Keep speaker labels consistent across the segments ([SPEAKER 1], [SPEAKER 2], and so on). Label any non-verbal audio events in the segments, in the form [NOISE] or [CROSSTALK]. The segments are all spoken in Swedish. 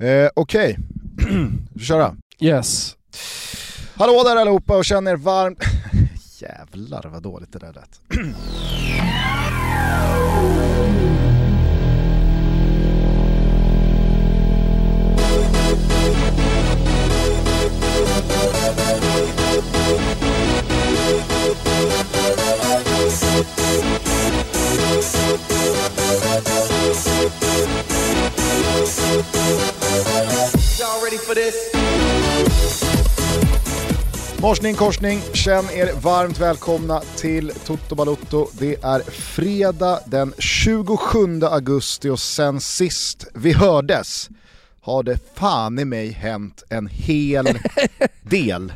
[SPEAKER 1] Eh, Okej, [CLEARS THROAT] okay. köra.
[SPEAKER 2] Yes.
[SPEAKER 1] Hallå där allihopa och känn er varmt... [LAUGHS] Jävlar vad dåligt det där lät. [CLEARS THROAT] Morsning korsning, känn er varmt välkomna till Toto Balotto. Det är fredag den 27 augusti och sen sist vi hördes har det fan i mig hänt en hel [LAUGHS] del.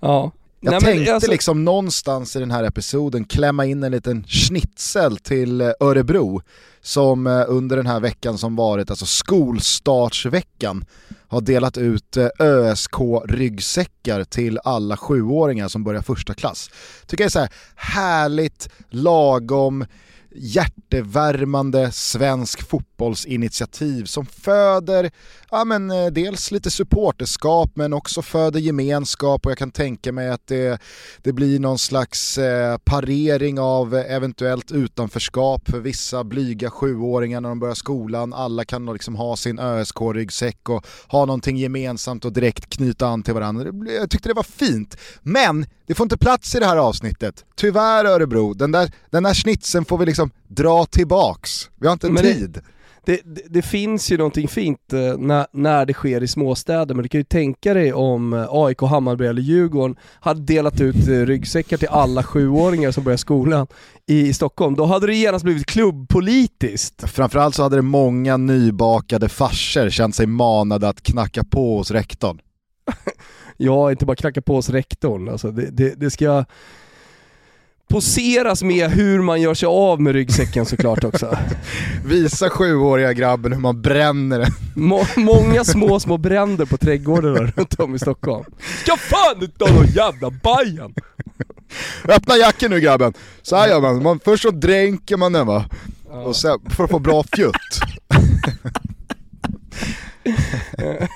[SPEAKER 2] Ja.
[SPEAKER 1] Jag
[SPEAKER 2] Nej,
[SPEAKER 1] tänkte
[SPEAKER 2] alltså-
[SPEAKER 1] liksom någonstans i den här episoden klämma in en liten schnitzel till eh, Örebro som eh, under den här veckan som varit, alltså skolstartsveckan, har delat ut eh, ÖSK-ryggsäckar till alla sjuåringar som börjar första klass. Tycker jag är så här härligt, lagom, hjärtevärmande svensk fotboll fotbollsinitiativ som föder ja, men, eh, dels lite supporterskap men också föder gemenskap och jag kan tänka mig att det, det blir någon slags eh, parering av eventuellt utanförskap för vissa blyga sjuåringar när de börjar skolan. Alla kan liksom ha sin ÖSK-ryggsäck och ha någonting gemensamt och direkt knyta an till varandra. Jag tyckte det var fint. Men det får inte plats i det här avsnittet. Tyvärr Örebro, den där, den där schnitzeln får vi liksom dra tillbaks. Vi har inte
[SPEAKER 2] Men
[SPEAKER 1] tid.
[SPEAKER 2] Det, det, det finns ju någonting fint eh, när, när det sker i småstäder, men du kan ju tänka dig om eh, AIK, Hammarby eller Djurgården hade delat ut eh, ryggsäckar till alla sjuåringar som börjar skolan i, Stockholm. Då hade det genast blivit klubbpolitiskt.
[SPEAKER 1] Framförallt så hade det många nybakade farsor känt sig manade att knacka på hos rektorn. [LAUGHS]
[SPEAKER 2] Ja, inte bara knacka på hos rektorn. Alltså det, det, det ska poseras med hur man gör sig av med ryggsäcken såklart också. [LAUGHS]
[SPEAKER 1] Visa sjuåriga grabben hur man bränner den.
[SPEAKER 2] Må, många små, små bränder på trädgårdarna runt om i Stockholm. Ska fan inte ha någon jävla Bajen!
[SPEAKER 1] Öppna jacken nu grabben. Så här gör man, man först så dränker man den va. Och sen, för att få bra fjutt. [LAUGHS] Nej,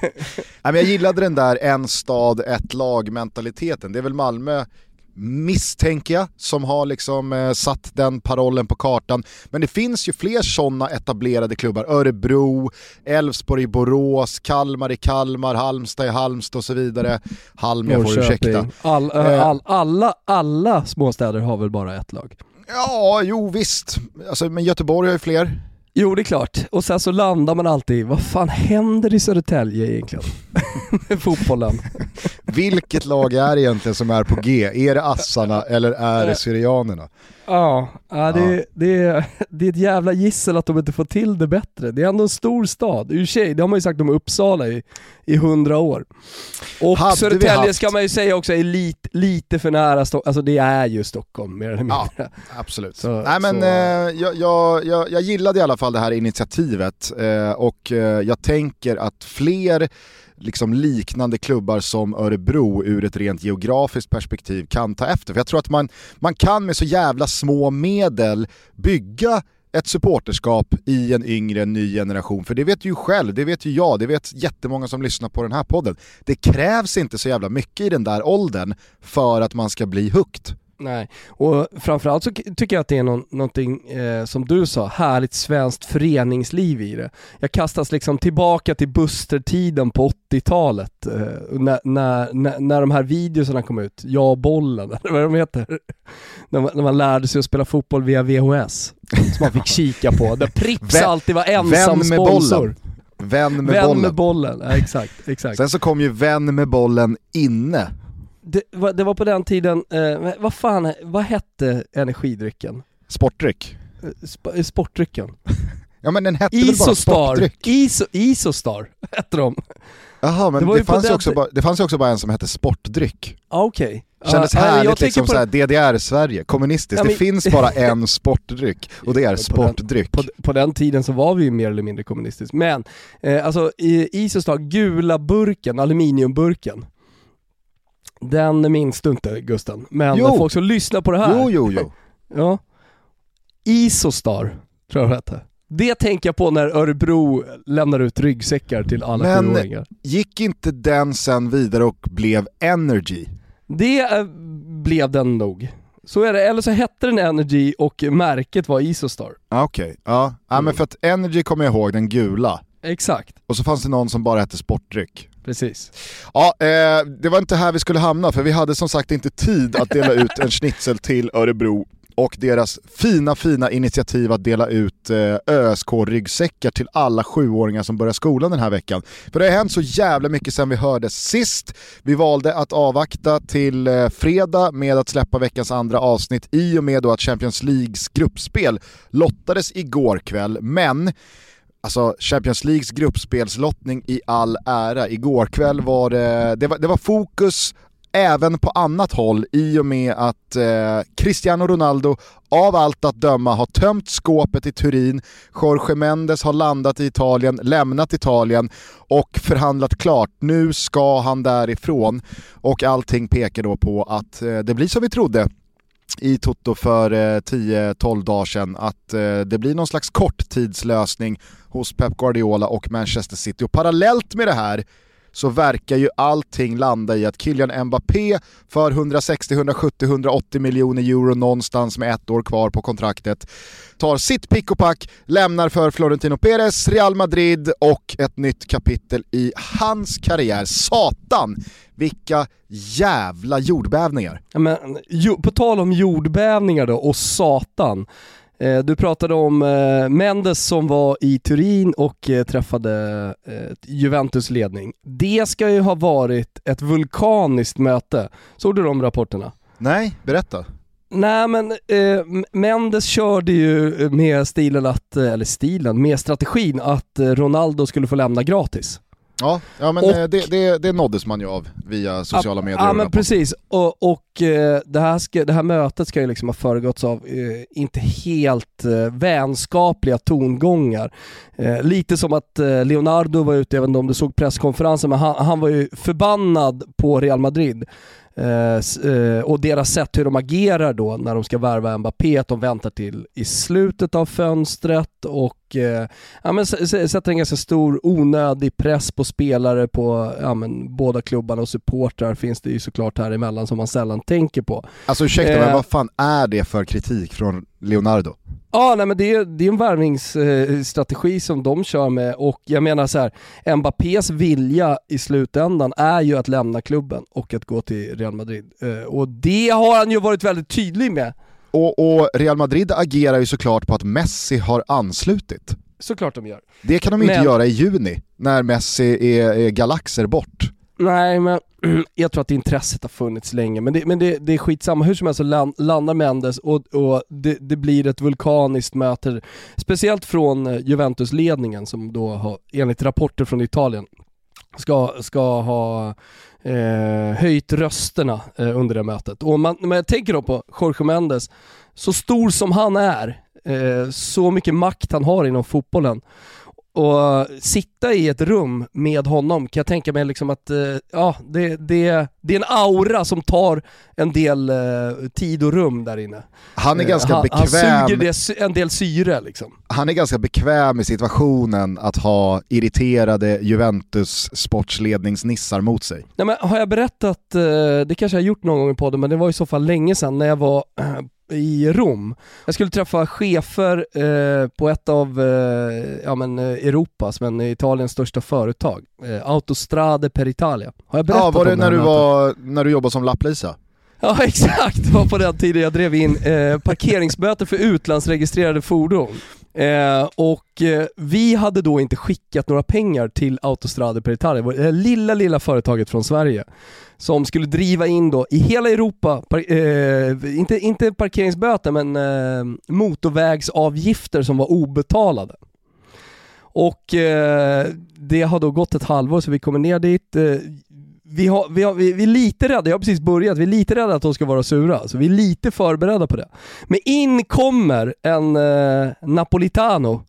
[SPEAKER 1] men jag gillade den där en stad, ett lag mentaliteten. Det är väl Malmö misstänker jag, som har liksom eh, satt den parollen på kartan. Men det finns ju fler sådana etablerade klubbar. Örebro, Elfsborg i Borås, Kalmar i Kalmar, Halmstad i Halmstad och så vidare. Halm, jag får ursäkta.
[SPEAKER 2] All,
[SPEAKER 1] Eh.
[SPEAKER 2] all, alla, alla småstäder har väl bara ett lag?
[SPEAKER 1] Ja, jo visst. Alltså, men Göteborg har ju fler.
[SPEAKER 2] Jo det är klart, och sen så landar man alltid, vad fan händer i Södertälje egentligen? [LAUGHS] Med fotbollen.
[SPEAKER 1] Vilket lag är det egentligen som är på G? Är det assarna eller är det syrianerna?
[SPEAKER 2] Ja, ja, det, Det, är, det är ett jävla gissel att de inte får till det bättre. Det är ändå en stor stad. I och sig, det har man ju sagt om Uppsala i, i hundra år. Och
[SPEAKER 1] Hade
[SPEAKER 2] Södertälje ska man ju säga också är lite, lite för nära Stockholm, alltså det är ju Stockholm mer eller mindre.
[SPEAKER 1] Ja, absolut.
[SPEAKER 2] Så-
[SPEAKER 1] Nej, men,
[SPEAKER 2] så-
[SPEAKER 1] eh, jag, jag, jag, jag gillade i alla fall det här initiativet eh, och eh, jag tänker att fler liksom liknande klubbar som Örebro ur ett rent geografiskt perspektiv kan ta efter. För jag tror att man, man kan med så jävla små medel bygga ett supporterskap i en yngre, ny generation. För det vet du ju själv, det vet ju jag, det vet jättemånga som lyssnar på den här podden. Det krävs inte så jävla mycket i den där åldern för att man ska bli hooked.
[SPEAKER 2] Nej, och framförallt så tycker jag att det är någon, någonting, eh, som du sa, härligt svenskt föreningsliv i det. Jag kastas liksom tillbaka till Buster-tiden på 80-talet, eh, när, när, när, när de här videorna kom ut, Jag och bollen, [LAUGHS] eller vad de heter. när, man, när man lärde sig att spela fotboll via VHS, som man fick kika på, där Prips
[SPEAKER 1] Vän-
[SPEAKER 2] alltid var ensam
[SPEAKER 1] vän med
[SPEAKER 2] sponsor.
[SPEAKER 1] bollen. Vän med
[SPEAKER 2] Vän
[SPEAKER 1] bollen.
[SPEAKER 2] med bollen, ja, exakt, exakt.
[SPEAKER 1] Sen så kom ju vän med bollen inne.
[SPEAKER 2] Det, var- det var på den tiden, eh, vad fan, vad hette energidrycken?
[SPEAKER 1] Sportdryck.
[SPEAKER 2] Eh, Sp- sportdrycken. [LAUGHS]
[SPEAKER 1] Ja men den hette väl bara
[SPEAKER 2] Isostar,
[SPEAKER 1] sportdryck?
[SPEAKER 2] Iso, Isostar [LAUGHS] hette de.
[SPEAKER 1] Jaha men
[SPEAKER 2] Det
[SPEAKER 1] det, fanns ju också bara, det fanns ju också bara en som hette sportdryck.
[SPEAKER 2] Ah, Okej.
[SPEAKER 1] Kändes
[SPEAKER 2] Ja, nej,
[SPEAKER 1] härligt
[SPEAKER 2] jag
[SPEAKER 1] liksom
[SPEAKER 2] på-
[SPEAKER 1] såhär DDR-Sverige, kommunistiskt.
[SPEAKER 2] Ja, men-
[SPEAKER 1] Det finns bara en sportdryck och det är [LAUGHS]
[SPEAKER 2] På den-
[SPEAKER 1] sportdryck.
[SPEAKER 2] På, på den tiden så var vi ju mer eller mindre kommunistiskt. Men, eh, alltså Isostar, gula burken, aluminiumburken. Den minns du inte Gusten, men
[SPEAKER 1] Jo.
[SPEAKER 2] folk som lyssnar på det här.
[SPEAKER 1] Jo jo jo. [LAUGHS]
[SPEAKER 2] Ja. Isostar, tror jag det hette. Det tänker jag på när Örebro lämnar ut ryggsäckar till alla
[SPEAKER 1] Men-
[SPEAKER 2] sjuåringar.
[SPEAKER 1] Gick inte den sen vidare och blev Energy?
[SPEAKER 2] Det eh, blev den nog. Så är det, eller så hette den Energy och märket var Isostar.
[SPEAKER 1] Ah, Okej, ja. ja men
[SPEAKER 2] Mm.
[SPEAKER 1] för att Energy kommer jag ihåg, den gula.
[SPEAKER 2] Exakt,
[SPEAKER 1] Och så fanns det någon som bara hette Sportdryck
[SPEAKER 2] precis.
[SPEAKER 1] Ja, eh, det var inte här vi skulle hamna för vi hade som sagt inte tid att dela ut en schnitzel till Örebro och deras fina fina initiativ att dela ut eh, ÖSK-ryggsäckar till alla sjuåringar som börjar skolan den här veckan. För det har hänt så jävla mycket sedan vi hördes sist. Vi valde att avvakta till eh, fredag med att släppa veckans andra avsnitt i och med då att Champions Leagues gruppspel lottades igår kväll, men Alltså Champions Leagues gruppspelslottning i all ära. Igår kväll var det, det var, det var fokus även på annat håll i och med att eh, Cristiano Ronaldo av allt att döma har tömt skåpet i Turin, Jorge Mendes har landat i Italien, lämnat Italien och förhandlat klart. Nu ska han därifrån och allting pekar då på att eh, det blir som vi trodde i Toto för eh, 10-12 dagar sedan att eh, det blir någon slags korttidslösning hos Pep Guardiola och Manchester City. Och parallellt med det här så verkar ju allting landa i att Kylian Mbappé för 160, 170, 180 miljoner euro någonstans med ett år kvar på kontraktet tar sitt pick och pack, lämnar för Florentino Perez, Real Madrid och ett nytt kapitel i hans karriär. Satan! Vilka jävla jordbävningar!
[SPEAKER 2] Ja, men, på tal om jordbävningar då och satan. Eh, du pratade om eh, Mendes som var i Turin och eh, träffade Juventus ledning. Det ska ju ha varit ett vulkaniskt möte. Såg du de rapporterna?
[SPEAKER 1] Nej, berätta.
[SPEAKER 2] Nej men eh, Mendes körde ju med stilen att, eller stilen, med strategin att Ronaldo skulle få lämna gratis.
[SPEAKER 1] Ja, ja men
[SPEAKER 2] Och-
[SPEAKER 1] eh, det, det, det nåddes man ju av via sociala medier.
[SPEAKER 2] Ja men precis, och, och eh, det, här ska, det här mötet ska ju liksom ha föregåtts av eh, inte helt eh, vänskapliga tongångar. Eh, lite som att Leonardo var ute, jag vet inte om du såg presskonferensen, men han, han var ju förbannad på Real Madrid. Och deras sätt hur de agerar då när de ska värva Mbappé, att de väntar till i slutet av fönstret och eh, ja, men, sätter en ganska stor onödig press på spelare på ja, men, båda klubbarna och supportrar finns det ju såklart här emellan som man sällan tänker på.
[SPEAKER 1] Alltså ursäkta, men
[SPEAKER 2] Eh.
[SPEAKER 1] vad fan är det för kritik från Leonardo?
[SPEAKER 2] Ja, nej men det är, det är en värvningsstrategi som de kör med och jag menar så här, Mbappés vilja i slutändan är ju att lämna klubben och att gå till Real Madrid. Eh, Och det har han ju varit väldigt tydlig med.
[SPEAKER 1] Och, och Real Madrid agerar ju såklart på att Messi har anslutit.
[SPEAKER 2] Såklart de gör.
[SPEAKER 1] Det kan de ju inte
[SPEAKER 2] Men-
[SPEAKER 1] göra i juni, när Messi är, är galaxer bort.
[SPEAKER 2] Nej men [CLEARS THROAT] jag tror att intresset har funnits länge, men det, men det, det är skitsamma. Hur som helst så land, landar Mendes och, och det, det blir ett vulkaniskt möte. Speciellt från eh, Juventus-ledningen som då har, enligt rapporter från Italien, ska, ska ha eh, höjt rösterna eh, under det mötet. Och man, när jag tänker då på Jorge Mendes, så stor som han är, eh, så mycket makt han har inom fotbollen och sitta i ett rum med honom kan jag tänka mig liksom att, eh, ja, det, det, det är en aura som tar en del eh, tid och rum där inne.
[SPEAKER 1] Han är
[SPEAKER 2] Eh,
[SPEAKER 1] ganska
[SPEAKER 2] han,
[SPEAKER 1] bekväm.
[SPEAKER 2] Han suger det, en del syre liksom.
[SPEAKER 1] han är ganska bekväm i situationen att ha irriterade Juventus sportsledningsnissar mot sig.
[SPEAKER 2] Nej, men har jag berättat, det kanske jag har gjort någon gång i podden, men det var i så fall länge sedan när jag var i Rom. Jag skulle träffa chefer eh, på ett av eh, ja, men, eh, Europas, men Italiens största företag. Eh, Autostrade per Italia. Har jag berättat
[SPEAKER 1] Ja, var det
[SPEAKER 2] om
[SPEAKER 1] när
[SPEAKER 2] här
[SPEAKER 1] du, var, när du jobbade som lapplisa?
[SPEAKER 2] Ja [LAUGHS] exakt, det var på den tiden jag drev in eh, parkeringsböter för utlandsregistrerade fordon. Eh, och eh, vi hade då inte skickat några pengar till Autostrade per Italia, det här eh, lilla lilla företaget från Sverige som skulle driva in då i hela Europa, par, eh, inte, inte parkeringsböter men eh, motorvägsavgifter som var obetalade. Och eh, det har då gått ett halvår så vi kommer ner dit. Eh, Eh, vi, har, vi, har, vi, vi är lite rädda, jag har precis börjat, vi är lite rädda att de ska vara sura. Så vi är lite förberedda på det. Men in kommer en eh, Napolitano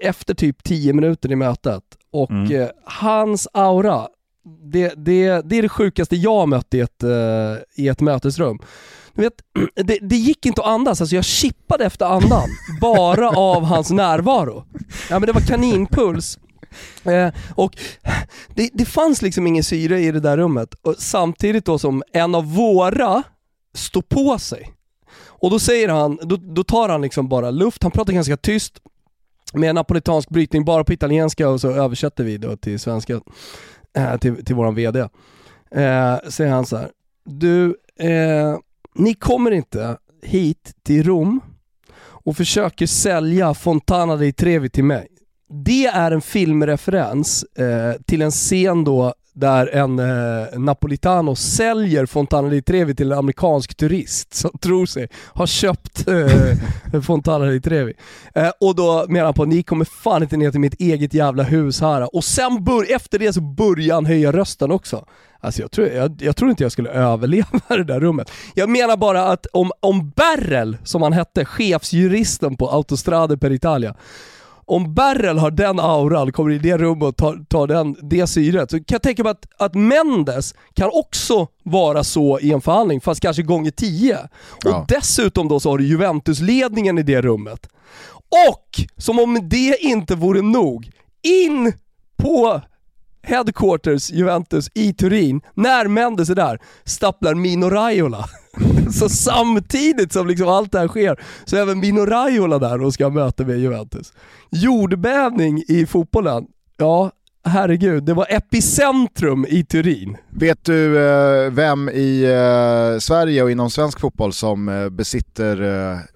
[SPEAKER 2] efter typ 10 minuter i mötet och
[SPEAKER 1] Mm.
[SPEAKER 2] eh, hans aura det, det, det är det sjukaste jag mött i ett, uh, i ett mötesrum. Du vet, [CLEARS THROAT] det, det, gick inte att andas, alltså jag chippade efter andan bara av hans närvaro. Ja men det var kaninpuls. Eh, och det, det fanns liksom ingen syre i det där rummet, och samtidigt då som en av våra stod på sig. Och då säger han, då, då tar han liksom bara luft, han pratar ganska tyst, med napolitansk brytning bara på italienska och så översätter vi då till svenska, eh, till, till våran VD. Eh, säger han så här, du, eh, ni kommer inte hit till Rom och försöker sälja Fontana di Trevi till mig. Det är en filmreferens eh, till en scen då där en eh, Napolitano säljer Fontana di Trevi till en amerikansk turist [LAUGHS] som tror sig ha köpt eh, [LAUGHS] Fontana di Trevi. Eh, och då menar han på ni kommer fan inte ner till mitt eget jävla hus här. Och sen bör, efter det så börjar han höja rösten också. Alltså jag tror, jag, jag tror inte jag skulle överleva [LAUGHS] det där rummet. Jag menar bara att om, om Berrel, som han hette, chefsjuristen på Autostrade per Italia, om Berrel har den auran, kommer i det rummet och tar, tar den, det syret, så kan jag tänka mig att, att Mendes kan också vara så i en förhandling, fast kanske gånger tio. Ja. Och dessutom då så har du Juventus-ledningen i det rummet. Och, som om det inte vore nog, in på headquarters Juventus i Turin, när Mendes är där, stapplar Mino Raiola. [LAUGHS] så samtidigt som liksom allt det här sker, så är även Mino Raiola där och ska möta med Juventus. Jordbävning i fotbollen, ja herregud, det var epicentrum i Turin.
[SPEAKER 1] Vet du eh, vem i eh, Sverige och inom svensk fotboll som eh, besitter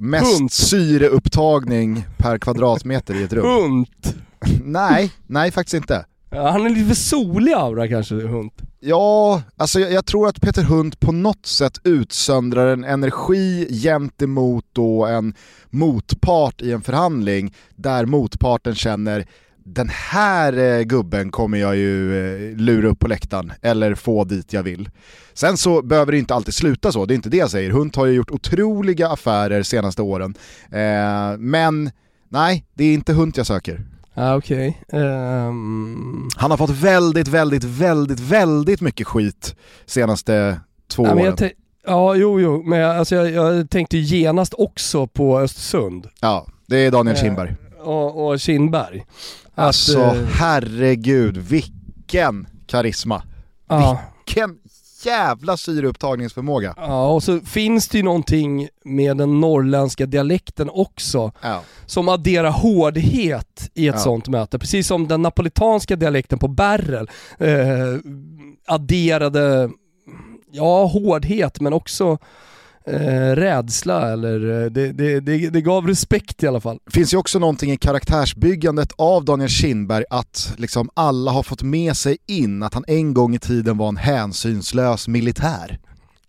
[SPEAKER 1] mest Hunt. syreupptagning per kvadratmeter i ett rum?
[SPEAKER 2] Hunt! [LAUGHS]
[SPEAKER 1] nej, nej faktiskt inte.
[SPEAKER 2] Han är lite för solig aura kanske, Hunt.
[SPEAKER 1] Ja, alltså jag, jag, tror att Peter Hunt på något sätt utsöndrar en energi gentemot då en motpart i en förhandling där motparten känner den här eh, gubben kommer jag ju eh, lura upp på läktaren eller få dit jag vill. Sen så behöver det inte alltid sluta så, det är inte det jag säger. Hunt har ju gjort otroliga affärer senaste åren. Eh, men nej, det är inte Hunt jag söker.
[SPEAKER 2] Ah, okay. Um... Ehm.
[SPEAKER 1] Han har fått väldigt, väldigt, väldigt, väldigt mycket skit senaste två
[SPEAKER 2] ja,
[SPEAKER 1] åren.
[SPEAKER 2] Ja, jo, jo, men jag, alltså, jag, jag tänkte genast också på Östersund.
[SPEAKER 1] Ja, det är Daniel Kindberg.
[SPEAKER 2] Eh, och, och Kindberg.
[SPEAKER 1] Alltså att, eh, herregud, vilken karisma. Ja. Vilken jävla syreupptagningsförmåga.
[SPEAKER 2] Ja, och så finns det ju någonting med den norrländska dialekten också, ja. som adderar hårdhet i ett ja. sånt möte. Precis som den napolitanska dialekten på Berrel eh, adderade, ja, hårdhet men också eh, rädsla eller eh, det, det, det, det, gav respekt i alla fall.
[SPEAKER 1] Det finns ju också någonting i karaktärsbyggandet av Daniel Kindberg att liksom alla har fått med sig in att han en gång i tiden var en hänsynslös militär.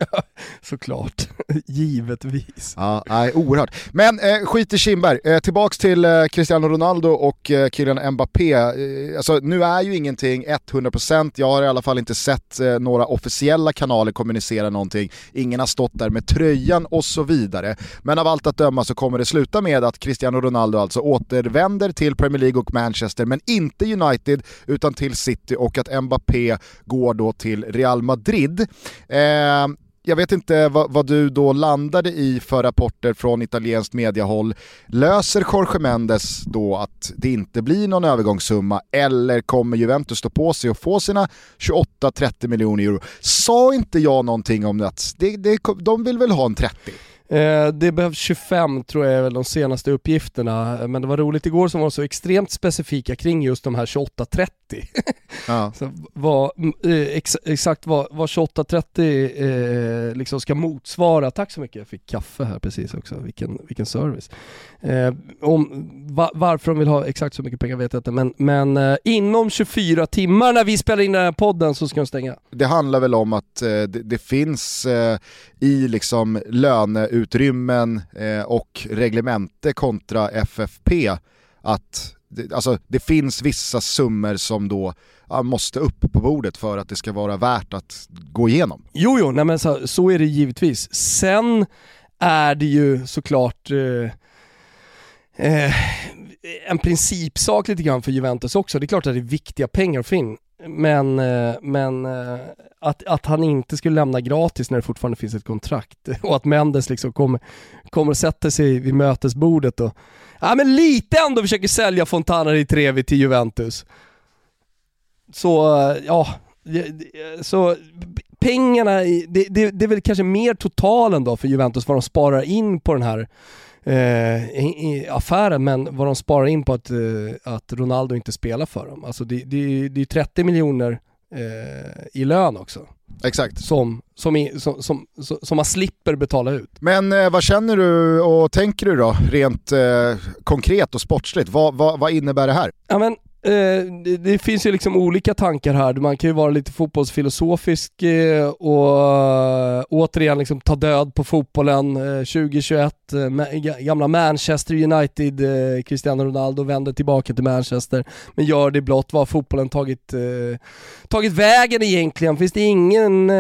[SPEAKER 1] [LAUGHS]
[SPEAKER 2] Såklart, givetvis.
[SPEAKER 1] Ja, nej, oerhört. Men eh, skit i Kindberg, eh, tillbaks till eh, Cristiano Ronaldo och eh, Kylian Mbappé. Eh, alltså, nu är ju ingenting 100%, jag har i alla fall inte sett eh, några officiella kanaler kommunicera någonting, ingen har stått där med tröjan och så vidare. Men av allt att döma så kommer det sluta med att Cristiano Ronaldo alltså återvänder till Premier League och Manchester, men inte United utan till City och att Mbappé går då till Real Madrid. Eh, jag vet inte vad, vad, du då landade i för rapporter från italienskt mediahåll. Löser Jorge Mendes då att det inte blir någon övergångssumma eller kommer Juventus stå på sig och få sina 28-30 miljoner euro? Sa inte jag någonting om att det, det, de vill väl ha en 30?
[SPEAKER 2] Eh, det behövs 25 tror jag är väl de senaste uppgifterna, men det var roligt igår som var så extremt specifika kring just de här 28-30. Ja. [LAUGHS] så vad, eh, ex, exakt vad, vad 28-30 eh, liksom ska motsvara. Tack så mycket, jag fick kaffe här precis också, vilken, vilken service. Eh, om, va, varför de vill ha exakt så mycket pengar vet jag inte, men, men eh, inom 24 timmar när vi spelar in den här podden så ska de stänga.
[SPEAKER 1] Det handlar väl om att det, det, finns i liksom utrymmen eh, och reglemente kontra FFP att det, alltså, det finns vissa summor som då ja, måste upp på bordet för att det ska vara värt att gå igenom.
[SPEAKER 2] Jo, jo, nej men så, så är det givetvis. Sen är det ju såklart eh, eh, en principsak lite grann för Juventus också. Det är klart att det är viktiga pengar att få in. men, eh, men eh, att, att han inte skulle lämna gratis när det fortfarande finns ett kontrakt [LAUGHS] och att Mendes liksom kommer, kommer och sätter sig vid mötesbordet och ja men lite ändå försöker sälja Fontana di Trevi till Juventus. Så eh, ja, så pengarna, det, det, det är väl kanske mer totalen då för Juventus vad de sparar in på den här eh, i, i affären men vad de sparar in på att, eh, att Ronaldo inte spelar för dem. Alltså det, det, det är 30 miljoner eh, i lön också.
[SPEAKER 1] Exakt.
[SPEAKER 2] Som, som, som, som, som man slipper betala ut.
[SPEAKER 1] Men eh, vad känner du och tänker du då, rent eh, konkret och sportsligt? Vad, vad, vad innebär det här?
[SPEAKER 2] Ja, men, det, det, finns ju liksom olika tankar här. Man kan ju vara lite fotbollsfilosofisk eh, och uh, återigen liksom ta död på fotbollen. 2021, gamla Manchester United, Cristiano Ronaldo vänder tillbaka till Manchester, men gör det blott. Vad har fotbollen tagit, tagit vägen egentligen? Finns det ingen,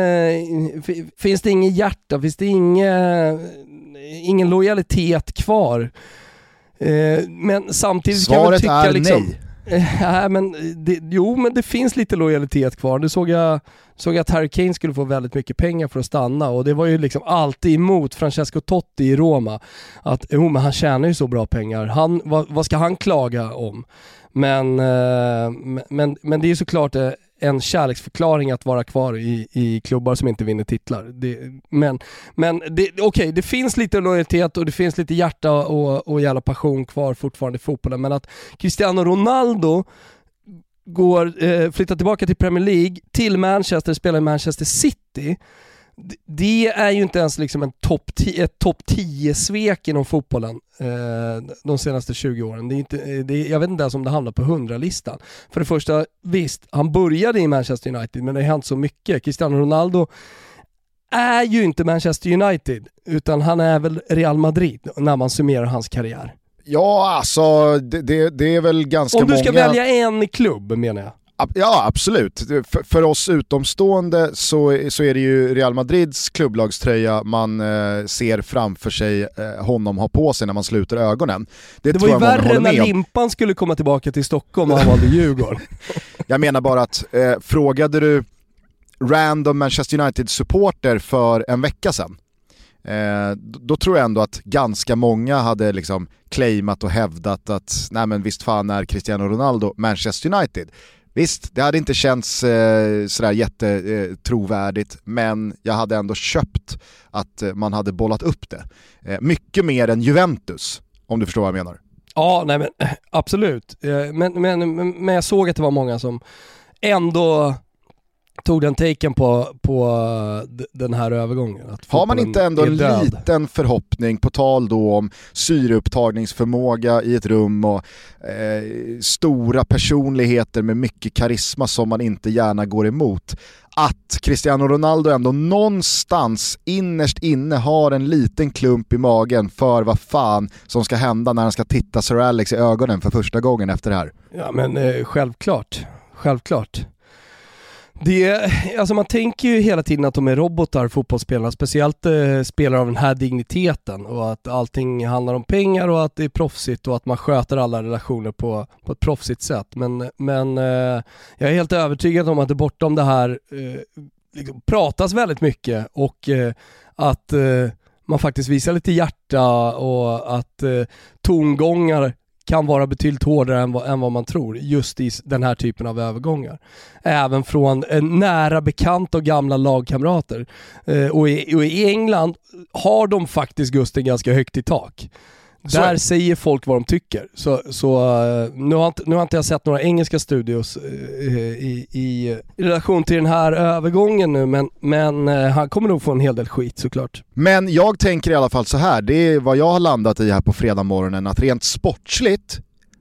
[SPEAKER 2] finns det ingen hjärta? Finns det ingen, ingen lojalitet kvar? men samtidigt
[SPEAKER 1] Svaret
[SPEAKER 2] kan jag tycka
[SPEAKER 1] är
[SPEAKER 2] liksom,
[SPEAKER 1] nej.
[SPEAKER 2] Eh, Nej men det, jo men det finns lite lojalitet kvar. Nu såg jag, såg jag att Harry Kane skulle få väldigt mycket pengar för att stanna och det var ju liksom alltid emot Francesco Totti i Roma. Att jo men han tjänar ju så bra pengar, han, vad, vad ska han klaga om? Men, eh, men, men det är ju såklart eh, en kärleksförklaring att vara kvar i, i klubbar som inte vinner titlar. Det, men men okej, okay, det finns lite lojalitet och det finns lite hjärta och, och jävla passion kvar fortfarande i fotbollen, men att Cristiano Ronaldo går, eh, flyttar tillbaka till Premier League, till Manchester, spelar i Manchester City, det är ju inte ens liksom en top ett topp 10-svek inom fotbollen eh, de senaste 20 åren. Det är inte, det är, jag vet inte ens om det hamnar på 100-listan. För det första, visst, han började i Manchester United men det har hänt så mycket. Cristiano Ronaldo är ju inte Manchester United, utan han är väl Real Madrid när man summerar hans karriär.
[SPEAKER 1] Ja, alltså det, det, det är väl ganska många...
[SPEAKER 2] Om du ska
[SPEAKER 1] många...
[SPEAKER 2] välja en klubb menar jag.
[SPEAKER 1] Ja absolut, för, för, oss utomstående så, så är det ju Real Madrids klubblagströja man eh, ser framför sig eh, honom ha på sig när man sluter ögonen.
[SPEAKER 2] Det, det var ju värre när Limpan skulle komma tillbaka till Stockholm och han valde Djurgården. [LAUGHS] [LAUGHS]
[SPEAKER 1] Jag menar bara att, eh, frågade du random Manchester United-supporter för en vecka sedan, eh, då tror jag ändå att ganska många hade liksom claimat och hävdat att nej men visst fan är Cristiano Ronaldo Manchester United. Visst, det hade inte känts eh, sådär jättetrovärdigt, eh, men jag hade ändå köpt att eh, man hade bollat upp det. Eh, mycket mer än Juventus, om du förstår vad jag menar.
[SPEAKER 2] Ja, nej men eh, absolut. Eh, men, men, men jag såg att det var många som ändå tog den taken på, på den här övergången.
[SPEAKER 1] Har man inte ändå en liten förhoppning, på tal då om syreupptagningsförmåga i ett rum och eh, stora personligheter med mycket karisma som man inte gärna går emot, att Cristiano Ronaldo ändå någonstans innerst inne har en liten klump i magen för vad fan som ska hända när han ska titta Sir Alex i ögonen för första gången efter det här.
[SPEAKER 2] Ja men eh, självklart, självklart. Det, alltså man tänker ju hela tiden att de är robotar, fotbollsspelarna, speciellt eh, spelare av den här digniteten och att allting handlar om pengar och att det är proffsigt och att man sköter alla relationer på, på ett proffsigt sätt. Men, men eh, jag är helt övertygad om att det bortom det här eh, liksom pratas väldigt mycket och eh, att eh, man faktiskt visar lite hjärta och att eh, tongångar kan vara betydligt hårdare än vad, än vad man tror just i den här typen av övergångar. Även från eh, nära bekanta och gamla lagkamrater. Eh, och, i, och i England har de faktiskt Gusten ganska högt i tak. Där säger folk vad de tycker. Så, så eh, nu, har inte, nu har inte jag sett några engelska studios uh, i, i, relation till den här övergången nu men, men uh, han kommer nog få en hel del skit såklart.
[SPEAKER 1] Men jag tänker i alla fall så här, det är vad jag har landat i här på fredag morgonen att rent sportsligt,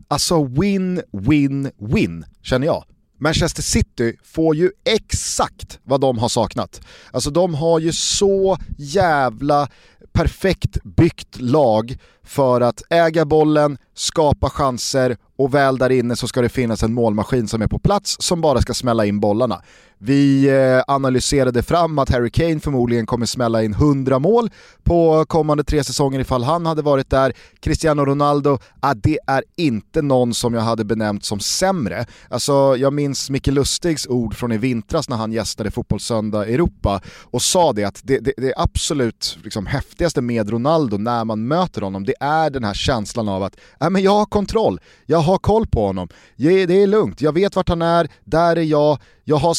[SPEAKER 1] alltså win, win, win känner jag. Manchester City får ju exakt vad de har saknat. Alltså de har ju så jävla perfekt byggt lag för att äga bollen, skapa chanser och väl där inne så ska det finnas en målmaskin som är på plats som bara ska smälla in bollarna. Vi eh, analyserade fram att Harry Kane förmodligen kommer smälla in 100 mål på kommande tre säsonger ifall han hade varit där. Cristiano Ronaldo, ah, det är inte någon som jag hade benämnt som sämre. Alltså, jag minns Micke Lustigs ord från i vintras när han gästade Fotbollssöndag Europa och sa det att det, det, det absolut liksom, häftigaste med Ronaldo när man möter honom, det är den här känslan av att ah, men jag har kontroll, jag har koll på honom, det är lugnt, jag vet vart han är, där är jag, jag har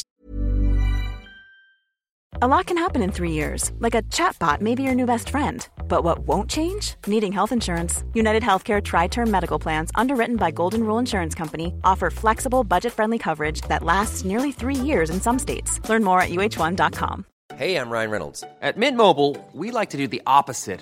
[SPEAKER 3] A lot can happen in three years, like a chatbot may be your new best friend. But what won't change? Needing health insurance. United Healthcare Tri Term Medical Plans, underwritten by Golden Rule Insurance Company, offer flexible, budget friendly coverage that lasts nearly three years in some states. Learn more at uh1.com.
[SPEAKER 4] Hey, I'm Ryan Reynolds. At Mint Mobile, we like to do the opposite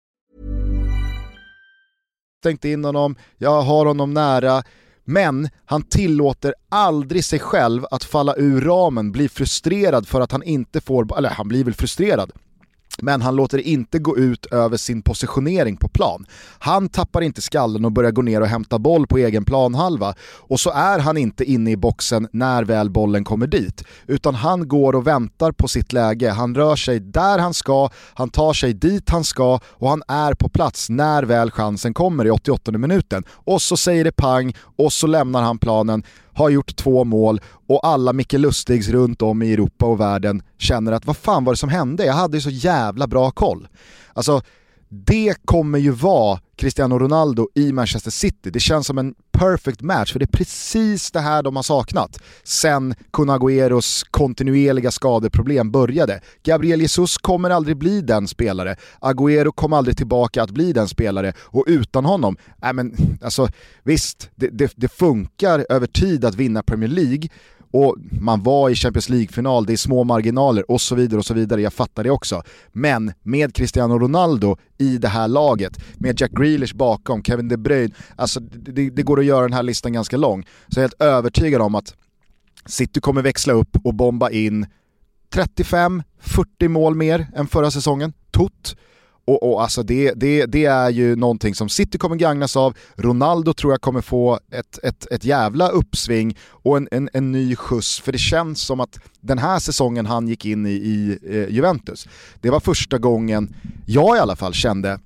[SPEAKER 1] Tänkt in honom, jag har honom nära. Men han tillåter aldrig sig själv att falla ur ramen, bli frustrerad för att han inte får, eller han blir väl frustrerad, men han låter det inte gå ut över sin positionering på plan. Han tappar inte skallen och börjar gå ner och hämta boll på egen planhalva och så är han inte inne i boxen när väl bollen kommer dit. Utan han går och väntar på sitt läge, han rör sig där han ska, han tar sig dit han ska och han är på plats när väl chansen kommer i 88 minuten. Och så säger det pang och så lämnar han planen har gjort två mål och alla Micke Lustigs runt om i Europa och världen känner att vad fan var det som hände? Jag hade ju så jävla bra koll. Alltså, det kommer ju vara Cristiano Ronaldo i Manchester City. Det känns som en perfect match, för det är precis det här de har saknat. Sen Kunagueros kontinuerliga skadeproblem började. Gabriel Jesus kommer aldrig bli den spelare, Agüero kommer aldrig tillbaka att bli den spelare. Och utan honom, äh men alltså visst, det, det, det funkar över tid att vinna Premier League och man var i Champions League-final, det är små marginaler och så vidare och så vidare, jag fattar det också. Men med Cristiano Ronaldo i det här laget, med Jack Grealish bakom, Kevin De Bruyne, alltså det, det går att göra den här listan ganska lång. Så jag är helt övertygad om att City kommer växla upp och bomba in 35-40 mål mer än förra säsongen, tot. Och, och alltså det, det, det, är ju någonting som City kommer gagnas av, Ronaldo tror jag kommer få ett, ett, ett jävla uppsving och en, en, en ny skjuts, för det känns som att den här säsongen han gick in i, i eh, Juventus, det var första gången jag i alla fall kände,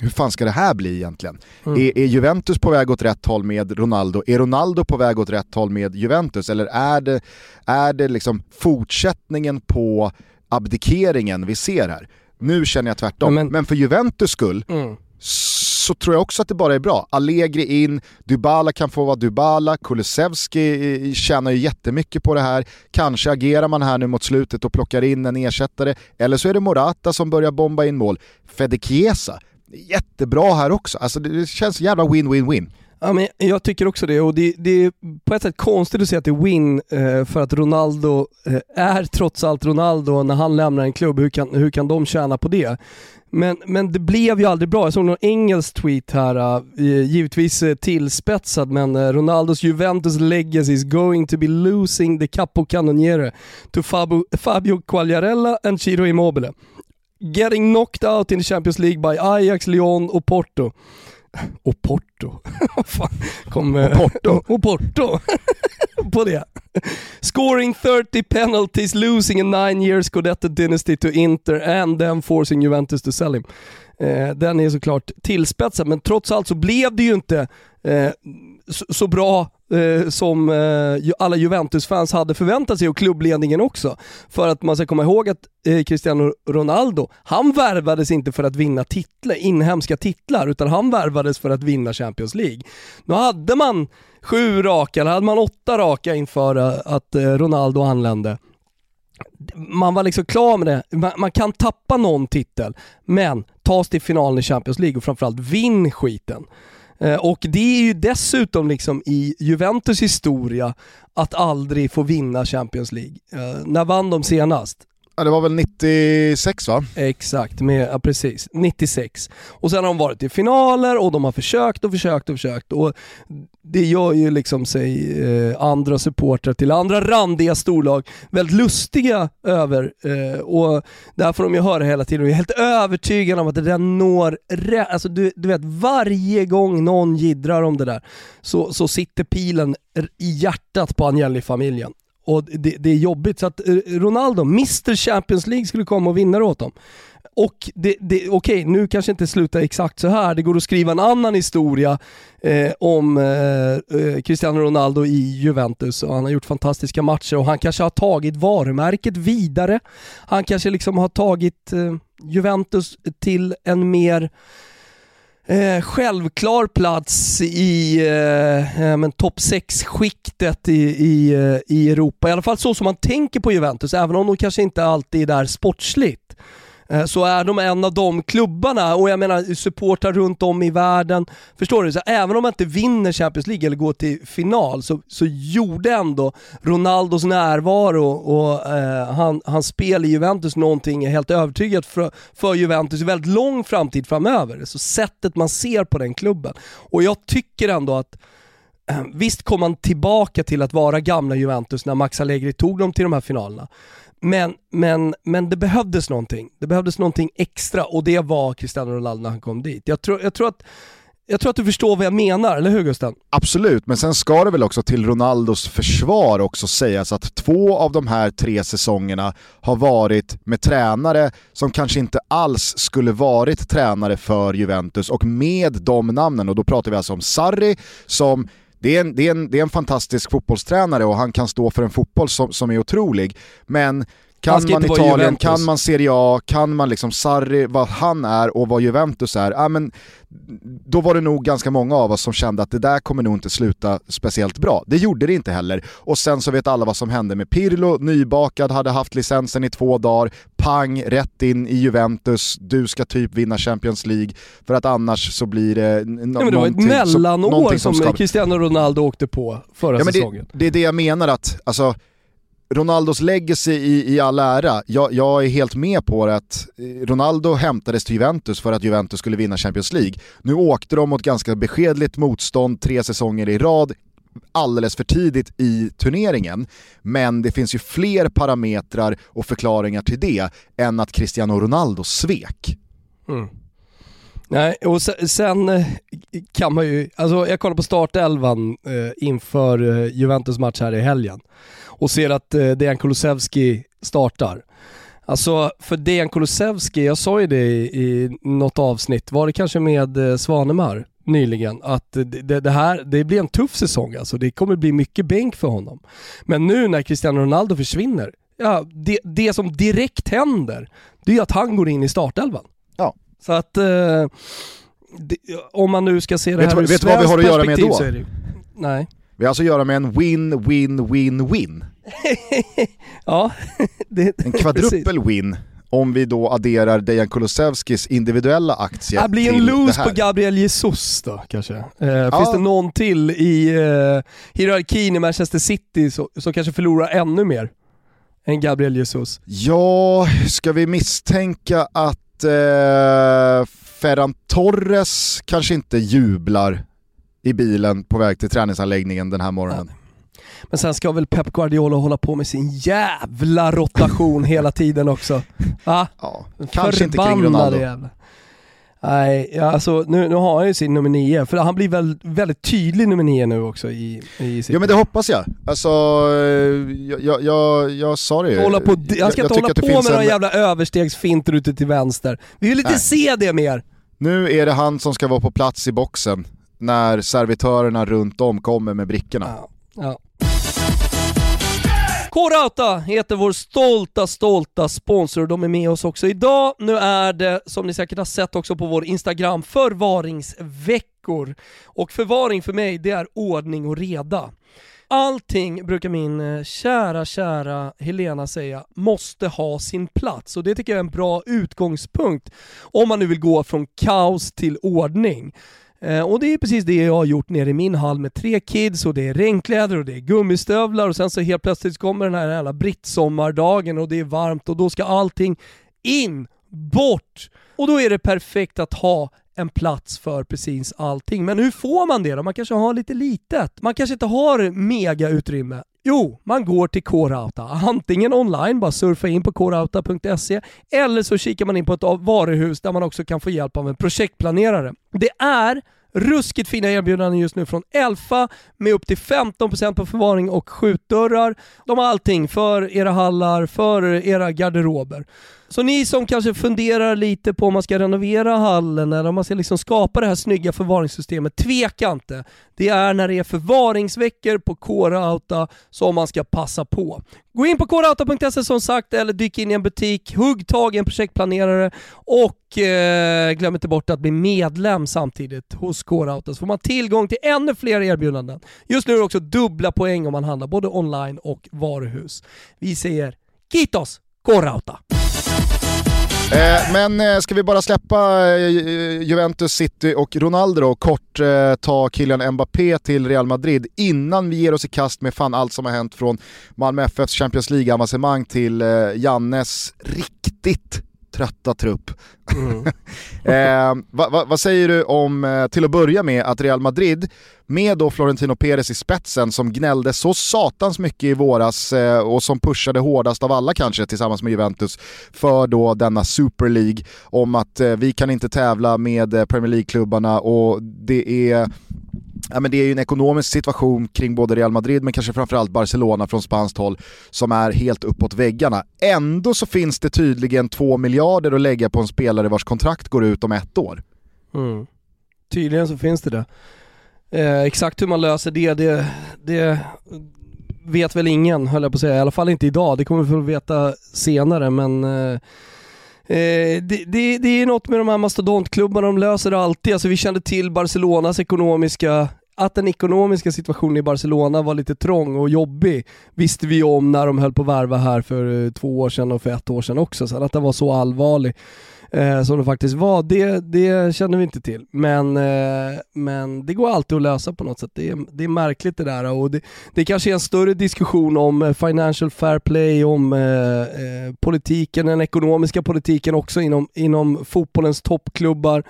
[SPEAKER 1] hur fan ska det här bli egentligen? Mm. Är, är, Juventus på väg åt rätt håll med Ronaldo? Är Ronaldo på väg åt rätt håll med Juventus? Eller är det, är det liksom fortsättningen på abdikeringen vi ser här? Nu känner jag tvärtom. Men, men för Juventus skull mm. så tror jag också att det bara är bra. Allegri in, Dybala kan få vara Dybala, Kulusevski tjänar ju jättemycket på det här. Kanske agerar man här nu mot slutet och plockar in en ersättare. Eller så är det Morata som börjar bomba in mål. Fede Chiesa, jättebra här också. Alltså det känns jävla win-win-win.
[SPEAKER 2] Ja, men jag tycker också det och det, det, är på ett sätt konstigt att säga att det är win eh, för att Ronaldo eh, är trots allt Ronaldo när han lämnar en klubb. Hur kan, hur kan de tjäna på det? Men, men det blev ju aldrig bra. Jag såg någon engelsk tweet här, eh, givetvis tillspetsad, men Ronaldos Juventus legacy is going to be losing the capo cannoniere to Fabio, Fabio Quagliarella and Ciro Immobile. Getting knocked out in the Champions League by Ajax, Lyon och Porto. Och Porto. [LAUGHS]
[SPEAKER 1] Kom, och Porto. [LAUGHS]
[SPEAKER 2] och Porto. [LAUGHS] på det. Scoring 30 penalties, losing a nine year Scudetto dynasty to Inter and then forcing Juventus to sell him. Eh, den är såklart tillspetsad, men trots allt så blev det ju inte eh, så, så, bra eh, som eh, alla Juventus-fans hade förväntat sig och klubbledningen också. För att man ska komma ihåg att eh, Cristiano Ronaldo, han värvades inte för att vinna titlar, inhemska titlar, utan han värvades för att vinna Champions League. Nu hade man sju raka, eller hade man åtta raka inför eh, att eh, Ronaldo anlände man var liksom klar med det. Man, man, kan tappa någon titel, men ta till finalen i Champions League och framförallt vinn skiten. Eh, och det är ju dessutom liksom i Juventus historia att aldrig få vinna Champions League. Eh, när vann de senast?
[SPEAKER 1] Ja, det var väl 96 va?
[SPEAKER 2] Exakt, med, ja, precis. 96. Och sen har de varit i finaler och de har försökt och försökt och försökt. Och det gör ju liksom sig eh, andra supportrar till andra randiga storlag väldigt lustiga över. Eh, och där får de ju höra hela tiden. Och jag är helt övertygad om att det där når rätt. Alltså du, du vet, varje gång någon gidrar om det där så, så sitter pilen i hjärtat på Agnelli-familjen och det, det, är jobbigt. Så att eh, Ronaldo, Mr Champions League, skulle komma och vinna det åt dem. Och det, det, okej, okay, nu kanske inte slutar exakt så här. det går att skriva en annan historia eh, om eh, eh, Cristiano Ronaldo i Juventus och han har gjort fantastiska matcher och han kanske har tagit varumärket vidare. Han kanske liksom har tagit eh, Juventus till en mer Eh, självklar plats i eh, eh topp 6-skiktet i, i, eh, i Europa. I alla fall så som man tänker på Juventus, även om de kanske inte alltid är där sportsligt. Eh, så är de en av de klubbarna och jag menar supportrar runt om i världen. Förstår du? Så även om man inte vinner Champions League eller går till final så, så gjorde ändå Ronaldos närvaro och eh, han, hans spel i Juventus någonting helt övertygat för, för Juventus i väldigt lång framtid framöver. Så sättet man ser på den klubben. Och jag tycker ändå att eh, Visst kom man tillbaka till att vara gamla Juventus när Max Allegri tog dem till de här finalerna. Men, men, men det behövdes någonting. Det behövdes någonting extra och det var Cristiano Ronaldo när han kom dit. Jag tror, jag tror att jag tror att du förstår vad jag menar, eller hur Gusten?
[SPEAKER 1] Absolut, men sen ska det väl också till Ronaldos försvar också sägas att två av de här tre säsongerna har varit med tränare som kanske inte alls skulle varit tränare för Juventus och med de namnen, och då pratar vi alltså om Sarri som det är, en, det, är en, det är en fantastisk fotbollstränare och han kan stå för en fotboll som, som är otrolig. Men kan man Italien, kan man Serie A, kan man liksom Sarri, vad han är och vad Juventus är, ja, men då var det nog ganska många av oss som kände att det där kommer nog inte sluta speciellt bra. Det gjorde det inte heller. Och sen så vet alla vad som hände med Pirlo, nybakad, hade haft licensen i två dagar, pang, rätt in i Juventus, du ska typ vinna Champions League, för att annars så blir det...
[SPEAKER 2] No ja, det var ett mellanår som, som Cristiano Ronaldo åkte på förra
[SPEAKER 1] ja,
[SPEAKER 2] säsongen.
[SPEAKER 1] Det, det är det jag menar att, alltså Ronaldos legacy i, i all ära, jag, jag, är helt med på det att eh, Ronaldo hämtades till Juventus för att Juventus skulle vinna Champions League. Nu åkte de mot ganska beskedligt motstånd tre säsonger i rad, alldeles för tidigt i turneringen. Men det finns ju fler parametrar och förklaringar till det än att Cristiano Ronaldo svek.
[SPEAKER 2] Mm. Nej, och sen, sen, kan man ju, alltså jag kollar på startelvan eh, inför eh, Juventus match här i helgen och ser att eh, Dejan Kulusevski startar. Alltså för Dejan Kulusevski, jag sa ju det i, i något avsnitt, var det kanske med eh, Svanemar nyligen, att det, det, här, det blir en tuff säsong alltså. Det kommer bli mycket bänk för honom. Men nu när Cristiano Ronaldo försvinner, ja, det, det som direkt händer, det är att han går in i startelvan.
[SPEAKER 1] Ja.
[SPEAKER 2] Så att, eh, det, om man nu ska se det
[SPEAKER 1] vet
[SPEAKER 2] här
[SPEAKER 1] ur Vet du vad vi har att göra med då?
[SPEAKER 2] Nej.
[SPEAKER 1] Vi har alltså att göra med en win, win, win, win. [LAUGHS]
[SPEAKER 2] ja, [LAUGHS]
[SPEAKER 1] det, En kvadruppel win om vi då adderar Dejan Kulusevskis individuella aktier
[SPEAKER 2] Det blir en lose på Gabriel Jesus då kanske. Eh, ja. Finns det någon till i eh, hierarkin i Manchester City som kanske förlorar ännu mer än Gabriel Jesus?
[SPEAKER 1] Ja, ska vi misstänka att eh, Ferran Torres kanske inte jublar i bilen på väg till träningsanläggningen den här morgonen.
[SPEAKER 2] Men sen ska väl Pep Guardiola hålla på med sin jävla rotation [LAUGHS] hela tiden också.
[SPEAKER 1] Va? Ja, kanske inte kring Ronaldo.
[SPEAKER 2] Jävla. Nej, alltså, nu, nu har han ju sin nummer nio, för han blir väl väldigt tydlig nummer nio nu också i, i
[SPEAKER 1] sitt... Ja men det hoppas jag. Alltså, jag, jag, jag, jag sa det ju.
[SPEAKER 2] Hålla på, han ska inte hålla på med en... några jävla överstegsfinter ute till vänster. Vi vill inte Nej. se det mer!
[SPEAKER 1] Nu är det han som ska vara på plats i boxen när servitörerna runt om kommer med brickorna. Ja, ja.
[SPEAKER 2] K-Rauta heter vår stolta, stolta sponsor och de är med oss också idag. Nu är det, som ni säkert har sett också på vår Instagram, förvaringsveckor. Och förvaring för mig, det är ordning och reda. Allting, brukar min eh, kära, kära Helena säga, måste ha sin plats och det tycker jag är en bra utgångspunkt om man nu vill gå från kaos till ordning. Eh, och det är precis det jag har gjort nere i min hall med tre kids och det är regnkläder och det är gummistövlar och sen så helt plötsligt kommer den här jävla brittsommardagen och det är varmt och då ska allting in, bort. Och då är det perfekt att ha en plats för precis allting. Men hur får man det då? Man kanske har lite litet. Man kanske inte har mega utrymme. Jo, man går till K-Rauta. Antingen online, bara surfa in på krauta.se, eller så kikar man in på ett varuhus där man också kan få hjälp av en projektplanerare. Det är ruskigt fina erbjudanden just nu från Elfa med upp till 15% på förvaring och skjutdörrar. De har allting för era hallar, för era garderober. Så ni som kanske funderar lite på om man ska renovera hallen eller om man ska liksom skapa det här snygga förvaringssystemet, tveka inte. Det är när det är förvaringsveckor på Kårauta som man ska passa på. Gå in på kårauta.se som sagt eller dyk in i en butik, hugg tag i en projektplanerare och eh, glöm inte bort att bli medlem samtidigt hos Kårauta så får man tillgång till ännu fler erbjudanden. Just nu är det också dubbla poäng om man handlar både online och varuhus. Vi säger Kitos Kårauta!
[SPEAKER 1] Eh, men eh, ska vi bara släppa eh, Juventus, City och Ronaldo och kort eh, ta Kylian Mbappé till Real Madrid innan vi ger oss i kast med fan allt som har hänt från Malmö FFs Champions League-avancemang till eh, Jannes riktigt trötta trupp. Mm. [LAUGHS] eh, vad va, va säger du om, eh, till att börja med, att Real Madrid med då Florentino Perez i spetsen som gnällde så satans mycket i våras eh, och som pushade hårdast av alla kanske tillsammans med Juventus för då denna Super League om att eh, vi kan inte tävla med eh, Premier League-klubbarna och det är ja, men det är ju en ekonomisk situation kring både Real Madrid men kanske framförallt Barcelona från spanskt håll som är helt uppåt väggarna. Ändå så finns det tydligen två miljarder att lägga på en spelare vars kontrakt går ut om ett år.
[SPEAKER 2] Mm. Tydligen så finns det det. Eh, exakt hur man löser det, det, det vet väl ingen höll jag på att säga, i alla fall inte idag. Det kommer vi få veta senare men eh, Eh, det, det, det, är något med de här mastodontklubbarna, de löser det alltid. Alltså vi kände till Barcelonas ekonomiska att den ekonomiska situationen i Barcelona var lite trång och jobbig visste vi om när de höll på att värva här för eh, två år sedan och för ett år sedan också. Så att den var så allvarlig eh, som det faktiskt var, det, det känner vi inte till. Men, eh, men det går alltid att lösa på något sätt. Det är, det är märkligt det där och det, det kanske är en större diskussion om eh, financial fair play, om eh, eh, politiken, den ekonomiska politiken också inom, inom fotbollens toppklubbar.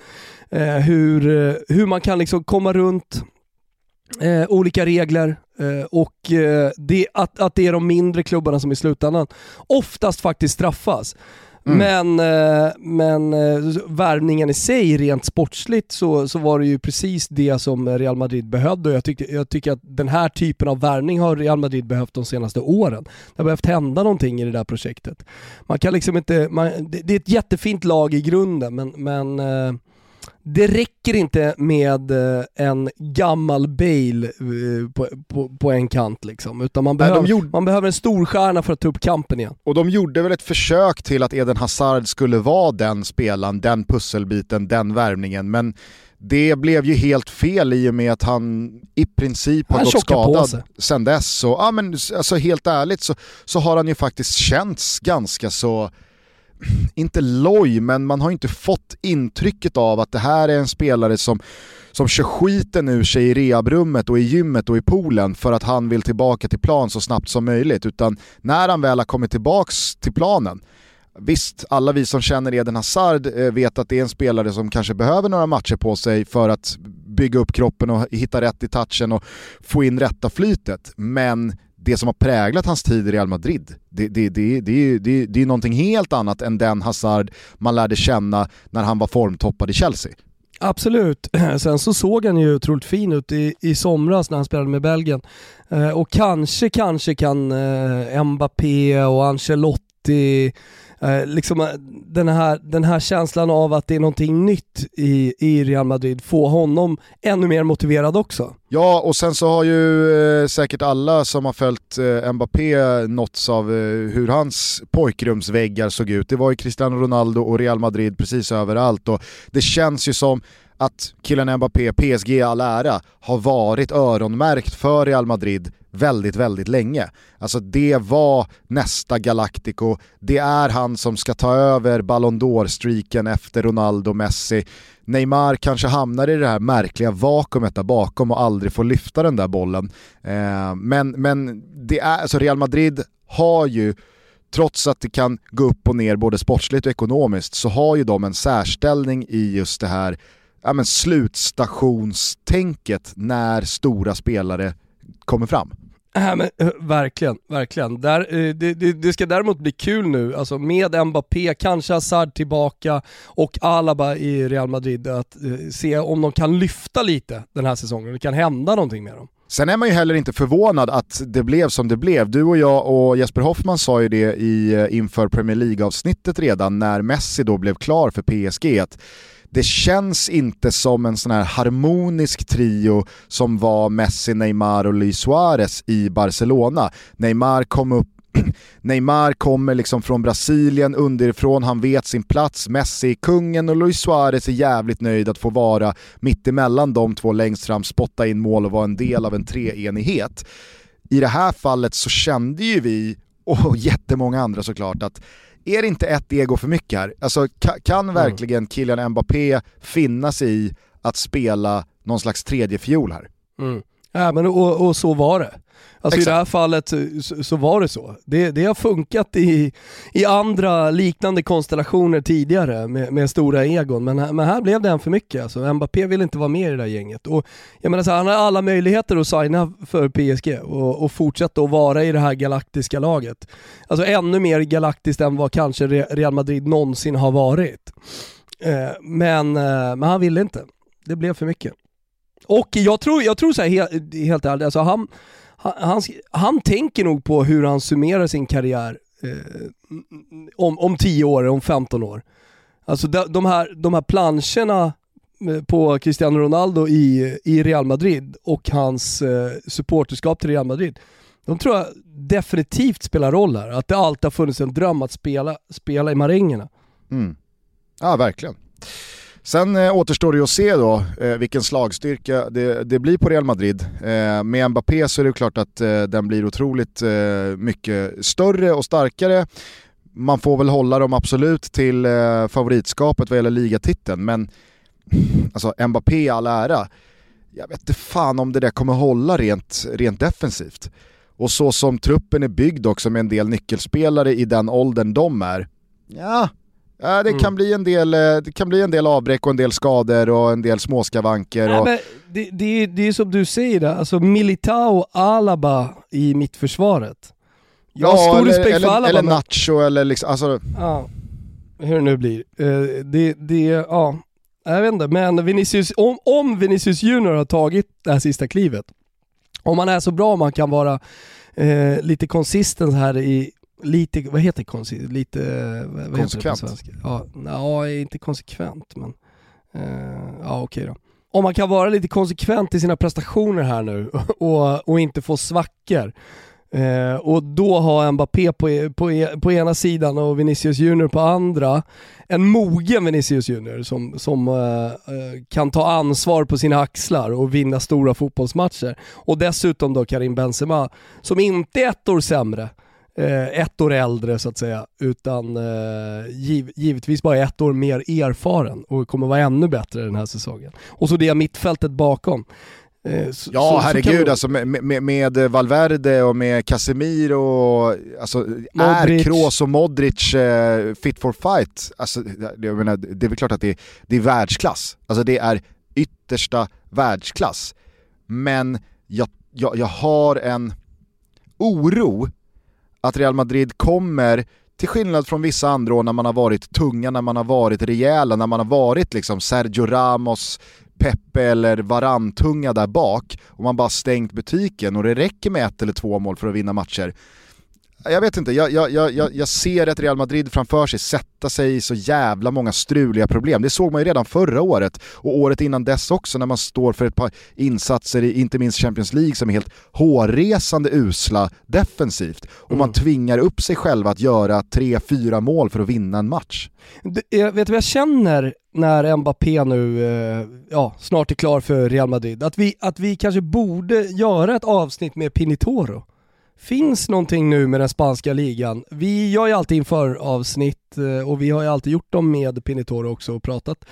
[SPEAKER 2] Eh, hur, eh, hur man kan liksom komma runt Eh, olika regler eh, och eh, det, att, att det är de mindre klubbarna som i slutändan oftast faktiskt straffas. Mm. Men, eh, men eh, värvningen i sig, rent sportsligt, så, så var det ju precis det som Real Madrid behövde och jag, tyckte, jag tycker att den här typen av värvning har Real Madrid behövt de senaste åren. Det har behövt hända någonting i det där projektet. Man kan liksom inte, man, det, det är ett jättefint lag i grunden men, men eh, det räcker inte med eh, en gammal Bale eh, på, på, på en kant liksom, utan man, behöver, gjorde... man behöver en storstjärna för att ta upp kampen igen.
[SPEAKER 1] Och de gjorde väl ett försök till att Eden Hazard skulle vara den spelaren, den pusselbiten, den värvningen, men det blev ju helt fel i och med att han i princip har han gått skadad sen dess. Och, ja, men, alltså, helt ärligt så, så har han ju faktiskt känts ganska så inte loj, men man har inte fått intrycket av att det här är en spelare som, som kör skiten ur sig i rehabrummet och i gymmet och i poolen för att han vill tillbaka till plan så snabbt som möjligt. Utan när han väl har kommit tillbaka till planen, Visst, alla vi som känner Eden Hazard eh, vet att det är en spelare som kanske behöver några matcher på sig för att bygga upp kroppen och hitta rätt i touchen och få in rätta flytet. Men det som har präglat hans tid i Real Madrid, det, det, det, det, det, det är någonting helt annat än den Hazard man lärde känna när han var formtoppad i Chelsea.
[SPEAKER 2] Absolut. [CLEARS THROAT] Sen så såg han ju otroligt fin ut i, i somras när han spelade med Belgien. Eh, och kanske, kanske kan eh, Mbappé och Ancelotti eh, liksom, eh, den, här, den här känslan av att det är någonting nytt i, i Real Madrid få honom ännu mer motiverad också.
[SPEAKER 1] Ja, och sen så har ju eh, säkert alla som har följt eh, Mbappé nåtts av eh, hur hans pojkrumsväggar såg ut. Det var ju Cristiano Ronaldo och Real Madrid precis överallt och det känns ju som att killen Mbappé, PSG i all ära, har varit öronmärkt för Real Madrid väldigt, väldigt länge. Alltså det var nästa Galactico, det är han som ska ta över Ballon d'Or-streaken efter Ronaldo Messi. Neymar kanske hamnar i det här märkliga vakuumet där bakom och aldrig får lyfta den där bollen. Eh, men men det är, alltså Real Madrid har ju trots att det kan gå upp och ner både sportsligt och ekonomiskt så har ju de en särställning i just det här ja, men slutstationstänket när stora spelare kommer fram.
[SPEAKER 2] Äh, men, uh, verkligen, verkligen. Där, uh, det, det, det, ska däremot bli kul nu, alltså med Mbappé, kanske Hazard tillbaka och Alaba i Real Madrid, att uh, se om de kan lyfta lite den här säsongen, det kan hända någonting med dem.
[SPEAKER 1] Sen är man ju heller inte förvånad att det blev som det blev. Du och jag och Jesper Hoffman sa ju det i, inför Premier League-avsnittet redan när Messi då blev klar för PSG. Att det känns inte som en sån här harmonisk trio som var Messi, Neymar och Luis Suarez i Barcelona. Neymar kom upp [CLEARS THROAT] Neymar kommer liksom från Brasilien underifrån, han vet sin plats, Messi är kungen och Luis Suarez är jävligt nöjd att få vara mittemellan de två längst fram, spotta in mål och vara en del av en treenighet. I det här fallet så kände ju vi, och [LAUGHS] jättemånga andra såklart, att är det inte ett ego för mycket här? Alltså kan, mm. verkligen Kylian Mbappé finna sig i att spela någon slags tredje fiol här?
[SPEAKER 2] Mm. Ja, men och, och så var det. Alltså Exakt. i det här fallet så, så, var det så. Det, det har funkat i, i andra liknande konstellationer tidigare med, med stora egon, men, men här blev det en för mycket. Alltså, Mbappé vill inte vara med i det där gänget. Och, jag menar så här, han har alla möjligheter att signa för PSG och, och fortsätta att vara i det här galaktiska laget. Alltså ännu mer galaktiskt än vad kanske Real Madrid någonsin har varit. Eh, men, eh, men han ville inte. Det blev för mycket. Och jag tror, jag tror så här, helt, helt ärligt, alltså han, han, han, tänker nog på hur han summerar sin karriär eh, om, om 10 år, om 15 år. Alltså de, de, här, de här planscherna eh, på Cristiano Ronaldo i, i Real Madrid och hans eh, supporterskap till Real Madrid. De tror jag definitivt spelar roll här. Att det alltid har funnits en dröm att spela, spela i marängerna.
[SPEAKER 1] Mm. Ja, verkligen. Sen eh, återstår det att se då eh, vilken slagstyrka det, det, blir på Real Madrid. Eh, med Mbappé så är det klart att eh, den blir otroligt eh, mycket större och starkare. Man får väl hålla dem absolut till eh, favoritskapet vad gäller ligatiteln, men alltså Mbappé i all ära, jag vet inte fan om det där kommer hålla rent, rent defensivt. Och så som truppen är byggd också med en del nyckelspelare i den åldern de är, ja, Ja, det, mm. kan bli en del, eh, det kan bli en del avbräck och en del skador och en del småskavanker.
[SPEAKER 2] Ja,
[SPEAKER 1] och...
[SPEAKER 2] det, det, det är som du säger, där. alltså Militao Alaba i mittförsvaret.
[SPEAKER 1] Jag ja, har stor eller, respekt för Alaba. Eller Nacho eller liksom, alltså...
[SPEAKER 2] Ja, hur det nu blir. Uh, det, det, ja, jag vet inte, men Vinicius, om, om Vinicius Junior har tagit det här sista klivet, om han är så bra om han kan vara eh, lite konsistent här i lite, vad heter konstigt? Lite, vad
[SPEAKER 1] konsekvent? Heter det på
[SPEAKER 2] svenska? Ja, ja, inte konsekvent men, uh, ja okej då. Om man kan vara lite konsekvent i sina prestationer här nu [LAUGHS] och, och inte få svackor uh, och då ha Mbappé på, på, på ena sidan och Vinicius Junior på andra. En mogen Vinicius Junior som, som uh, kan ta ansvar på sina axlar och vinna stora fotbollsmatcher. Och dessutom då Karim Benzema som inte är ett år sämre eh, ett år äldre så att säga, utan eh, giv, givetvis bara ett år mer erfaren och kommer vara ännu bättre den här säsongen. Och så det mittfältet bakom.
[SPEAKER 1] Eh, så, ja så, herregud så alltså med, med, med, Valverde och med Casemiro och alltså, är Kroos och Modric eh, fit for fight? Alltså, jag menar, det är väl klart att det, det är världsklass. Alltså det är yttersta världsklass. Men jag, jag, jag har en oro att Real Madrid kommer, till skillnad från vissa andra år när man har varit tunga, när man har varit rejäla, när man har varit liksom Sergio Ramos, Pepe eller Varantunga där bak och man bara stängt butiken och det räcker med ett eller två mål för att vinna matcher jag vet inte, jag, jag, jag, jag ser ett Real Madrid framför sig sätta sig i så jävla många struliga problem. Det såg man ju redan förra året och året innan dess också när man står för ett par insatser i inte minst Champions League som är helt hårresande usla defensivt. Och man mm. tvingar upp sig själva att göra tre, fyra mål för att vinna en match.
[SPEAKER 2] Jag vet du vad jag känner när Mbappé nu eh, ja, snart är klar för Real Madrid? Att vi, att vi kanske borde göra ett avsnitt med Pinitoro finns någonting nu med den spanska ligan. Vi gör ju alltid inför avsnitt eh, och vi har ju alltid gjort dem med Pinitoro också och pratat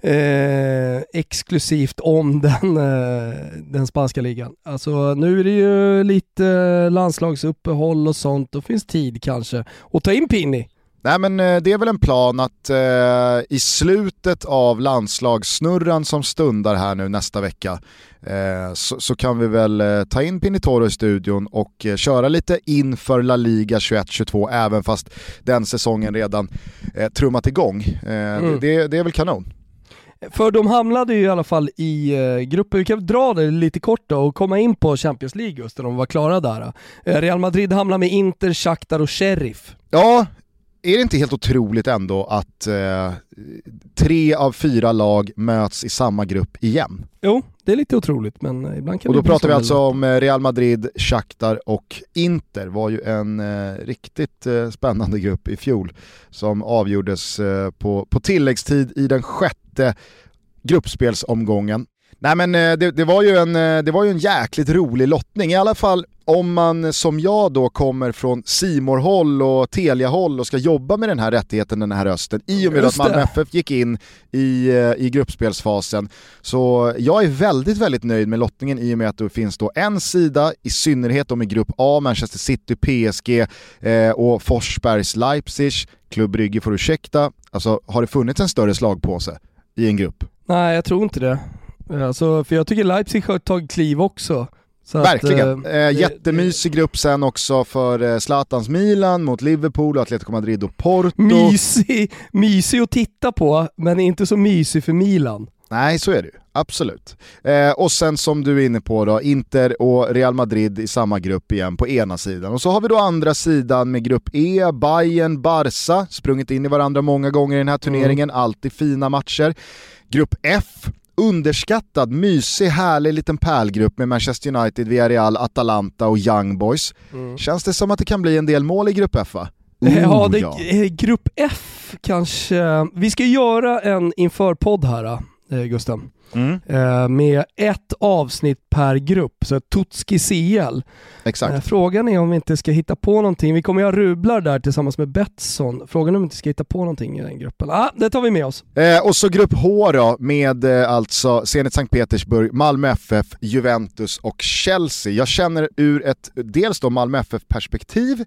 [SPEAKER 2] eh, exklusivt om [LAUGHS] den, eh, den spanska ligan. Alltså nu är det ju lite landslagsuppehåll och sånt, då finns tid kanske att ta in Pinni.
[SPEAKER 1] Nej men eh, det är väl en plan att eh, i slutet av landslagssnurran som stundar här nu nästa vecka eh, så, så, kan vi väl eh, ta in Pinitoro i studion och eh, köra lite inför La Liga 21-22 även fast den säsongen redan eh, trummat igång. Mm. det, det, är väl kanon.
[SPEAKER 2] För de hamnade ju i alla fall i gruppen, vi kan dra det lite kort då och komma in på Champions League just när de var klara där. Real Madrid hamnade med Inter, Shakhtar och Sheriff.
[SPEAKER 1] Ja, är det inte helt otroligt ändå att eh, tre av fyra lag möts i samma grupp igen?
[SPEAKER 2] Jo, det är lite otroligt men ibland kan
[SPEAKER 1] Och
[SPEAKER 2] då
[SPEAKER 1] det pratar vi alltså om eh, Real Madrid, Shakhtar och Inter var ju en eh, riktigt eh, spännande grupp i fjol som avgjordes eh, på, på tilläggstid i den sjätte gruppspelsomgången. Nej men eh, det, det, var ju en, det var ju en jäkligt rolig lottning, i alla fall om man som jag då kommer från simor håll och Telia-håll och ska jobba med den här rättigheten den här hösten i och med att Malmö FF gick in i, eh, i gruppspelsfasen. Så jag är väldigt, väldigt nöjd med lottningen i och med att det finns då en sida, i synnerhet om i grupp A, Manchester City, PSG eh, och Forsbergs Leipzig, Klubb Brygge får ursäkta. Alltså har det funnits en större slagpåse i en grupp?
[SPEAKER 2] Nej, jag tror inte det. Alltså, för jag tycker Leipzig har tagit kliv också.
[SPEAKER 1] Så Verkligen. Att, eh, jättemysig grupp sen också för eh, Zlatans Milan mot Liverpool, Atletico Madrid och Porto.
[SPEAKER 2] Mysig, mysig att titta på, men inte så mysig för Milan.
[SPEAKER 1] Nej, så är det ju. Absolut. Eh, och sen som du är inne på då, Inter och Real Madrid i samma grupp igen på ena sidan. Och så har vi då andra sidan med grupp E, Bayern, Barca, sprungit in i varandra många gånger i den här turneringen, mm. alltid fina matcher. Grupp F, underskattad, mysig, härlig liten pärlgrupp med Manchester United, Villarreal, Atalanta och Young Boys. Mm. Känns det som att det kan bli en del mål i Grupp F va?
[SPEAKER 2] Oh, ja, det, ja. Grupp F kanske. Vi ska göra en inför-podd här, eh, Gusten. Mm. Eh, med ett avsnitt per grupp, så Tutski CL.
[SPEAKER 1] Exakt. Eh,
[SPEAKER 2] frågan är om vi inte ska hitta på någonting. Vi kommer ju ha Rublar där tillsammans med Betsson. Frågan är om vi inte ska hitta på någonting i den gruppen. Ah, det tar vi med oss.
[SPEAKER 1] Eh, och så grupp H då, med eh, alltså Zenit Sankt Petersburg, Malmö FF, Juventus och Chelsea. Jag känner ur ett, dels då Malmö FF-perspektiv,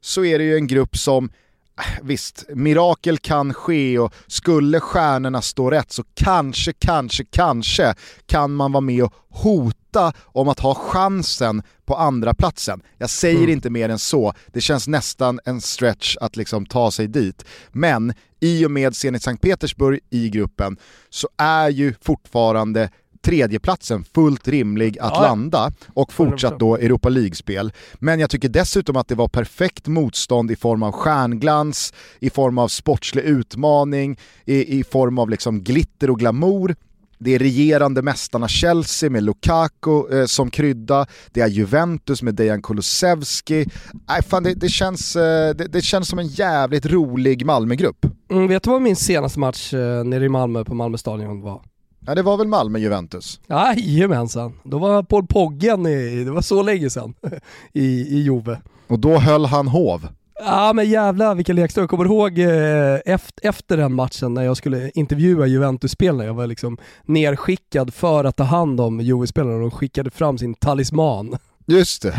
[SPEAKER 1] så är det ju en grupp som [LAUGHS] visst, mirakel kan ske och skulle stjärnorna stå rätt så kanske, kanske, kanske kan man vara med och hota om att ha chansen på andra platsen. Jag säger mm. inte mer än så, det känns nästan en stretch att liksom ta sig dit. Men i och med Zenit Sankt Petersburg i gruppen så är ju fortfarande tredjeplatsen fullt rimlig att ja. landa och fortsatt då Europa League-spel. Men jag tycker dessutom att det var perfekt motstånd i form av stjärnglans, i form av sportslig utmaning, i, i form av liksom glitter och glamour. Det är regerande mästarna Chelsea med Lukaku eh, som krydda, det är Juventus med Dejan Kulusevski. Nej, fan, det, det känns, eh, det, det, känns som en jävligt rolig Malmögrupp.
[SPEAKER 2] Mm, vet du vad min senaste match eh, nere i Malmö på Malmö stadion var?
[SPEAKER 1] Ja det var väl Malmö-Juventus?
[SPEAKER 2] Jajamensan, då var Paul Poggen, i, det var så länge sedan, [LAUGHS] i, i Jove.
[SPEAKER 1] Och då höll han hov?
[SPEAKER 2] Ja men jävlar vilken lekstund. Jag kommer ihåg eh, efter, efter den matchen när jag skulle intervjua Juventus-spelarna, jag var liksom nerskickad för att ta hand om Juve-spelarna och de skickade fram sin talisman.
[SPEAKER 1] Just det.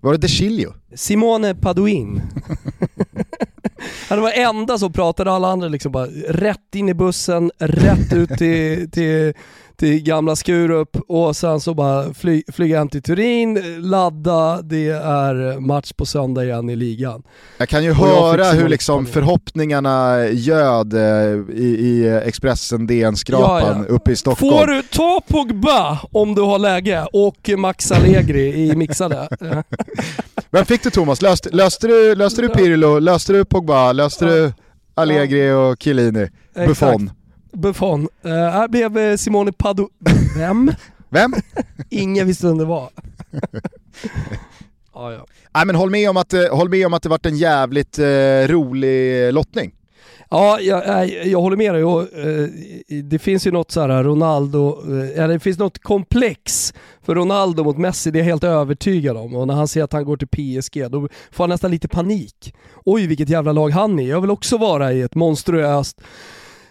[SPEAKER 1] Var det De Chilio?
[SPEAKER 2] Simone Paduin. [LAUGHS] Han var enda som pratade, alla andra liksom bara rätt in i bussen, rätt ut till, till, till gamla Skurup och sen så bara fly, flyga hem till Turin, ladda, det är match på söndag igen i ligan.
[SPEAKER 1] Jag kan ju
[SPEAKER 2] jag
[SPEAKER 1] höra hur liksom förhoppningarna göd eh, i, i Expressen DN-skrapan
[SPEAKER 2] Ja, ja.
[SPEAKER 1] uppe i Stockholm.
[SPEAKER 2] Får du ta Pogba om du har läge och Max Allegri i mixade. [LAUGHS] [LAUGHS]
[SPEAKER 1] Vem fick du Thomas? Löste, löste, du, löste du Pirlo, löste du Pogba, löste du Allegri och Chiellini? Buffon?
[SPEAKER 2] Buffon. Uh, här blev eh, Simone Pado... Vem?
[SPEAKER 1] Vem? [LAUGHS]
[SPEAKER 2] Ingen visste vem det var. [LAUGHS] ja, ja.
[SPEAKER 1] Nej men håll med om att, eh, håll med om att det varit en jävligt eh, rolig lottning.
[SPEAKER 2] Ja, jag, jag, håller med dig. Och, det finns ju något så här Ronaldo, eller det finns något komplex för Ronaldo mot Messi, det är jag helt övertygad om. Och när han säger att han går till PSG, då får han nästan lite panik. Oj, vilket jävla lag han är. Jag vill också vara i ett monstruöst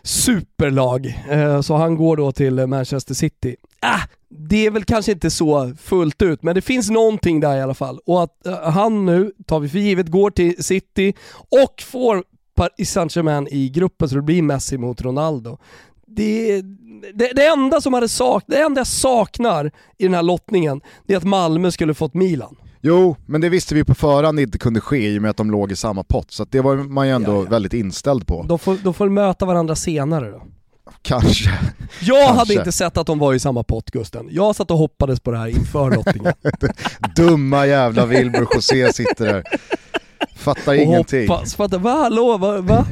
[SPEAKER 2] superlag. Eh, så han går då till Manchester City. Ah, det är väl kanske inte så fullt ut, men det finns någonting där i alla fall. Och att eh, han nu, tar vi för givet, går till City och får Paris Saint-Germain i gruppen så det blir Messi mot Ronaldo. Det, det, det, enda som hade sak, det enda jag saknar i den här lottningen, det är att Malmö skulle fått Milan.
[SPEAKER 1] Jo, men det visste vi på förhand inte kunde ske i och med att de låg i samma pott, så det var man ju ändå
[SPEAKER 2] Ja, ja.
[SPEAKER 1] väldigt inställd på.
[SPEAKER 2] De får, de får möta varandra senare då.
[SPEAKER 1] Kanske.
[SPEAKER 2] Jag
[SPEAKER 1] Kanske.
[SPEAKER 2] hade inte sett att de var i samma pott Gusten. Jag satt och hoppades på det här inför lottningen. [LAUGHS]
[SPEAKER 1] Dumma jävla Wilbur José sitter där. Fattar
[SPEAKER 2] och
[SPEAKER 1] ingenting.
[SPEAKER 2] hoppas. Fattar, va? Hallå? Va? va?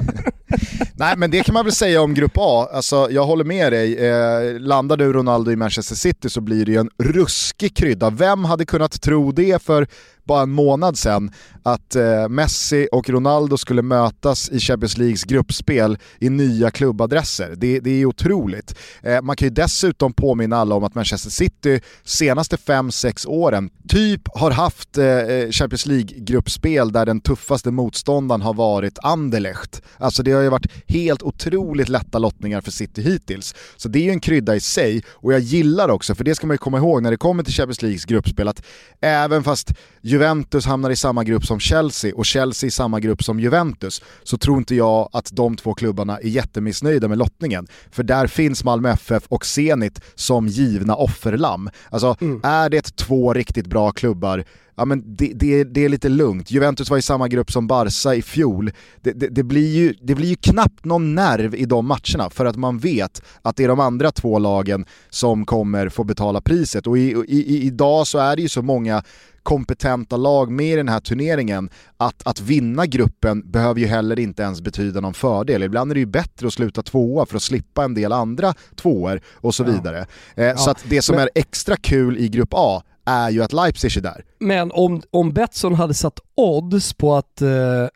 [SPEAKER 1] Nej men det kan man väl säga om Grupp A, alltså, jag håller med dig. Eh, landar du Ronaldo i Manchester City så blir det ju en ruskig krydda. Vem hade kunnat tro det för bara en månad sedan att eh, Messi och Ronaldo skulle mötas i Champions Leagues gruppspel i nya klubbadresser. Det, det är otroligt. Eh, man kan ju dessutom påminna alla om att Manchester City senaste 5-6 åren typ har haft eh, eh, Champions League-gruppspel där den tuffaste motståndaren har varit Anderlecht. Alltså det har ju varit helt otroligt lätta lottningar för City hittills. Så det är ju en krydda i sig och jag gillar också, för det ska man ju komma ihåg när det kommer till Champions Leagues gruppspel, att även fast Juventus hamnar i samma grupp som Chelsea och Chelsea i samma grupp som Juventus så tror inte jag att de två klubbarna är jättemissnöjda med lottningen. För där finns Malmö FF och Zenit som givna offerlamm. Alltså är det två riktigt bra klubbar Ja, men det, det, det är lite lugnt. Juventus var i samma grupp som Barca i fjol. Det, det, blir ju, det blir ju knappt någon nerv i de matcherna för att man vet att det är de andra två lagen som kommer få betala priset. Och i, i, idag så är det ju så många kompetenta lag med i den här turneringen att, att vinna gruppen behöver ju heller inte ens betyda någon fördel. Ibland är det ju bättre att sluta tvåa för att slippa en del andra tvåor och så vidare. Eh, Så att det som
[SPEAKER 2] Men-
[SPEAKER 1] är extra kul i grupp A är ju att Leipzig är där.
[SPEAKER 2] Men om, om Betsson hade satt odds på att eh,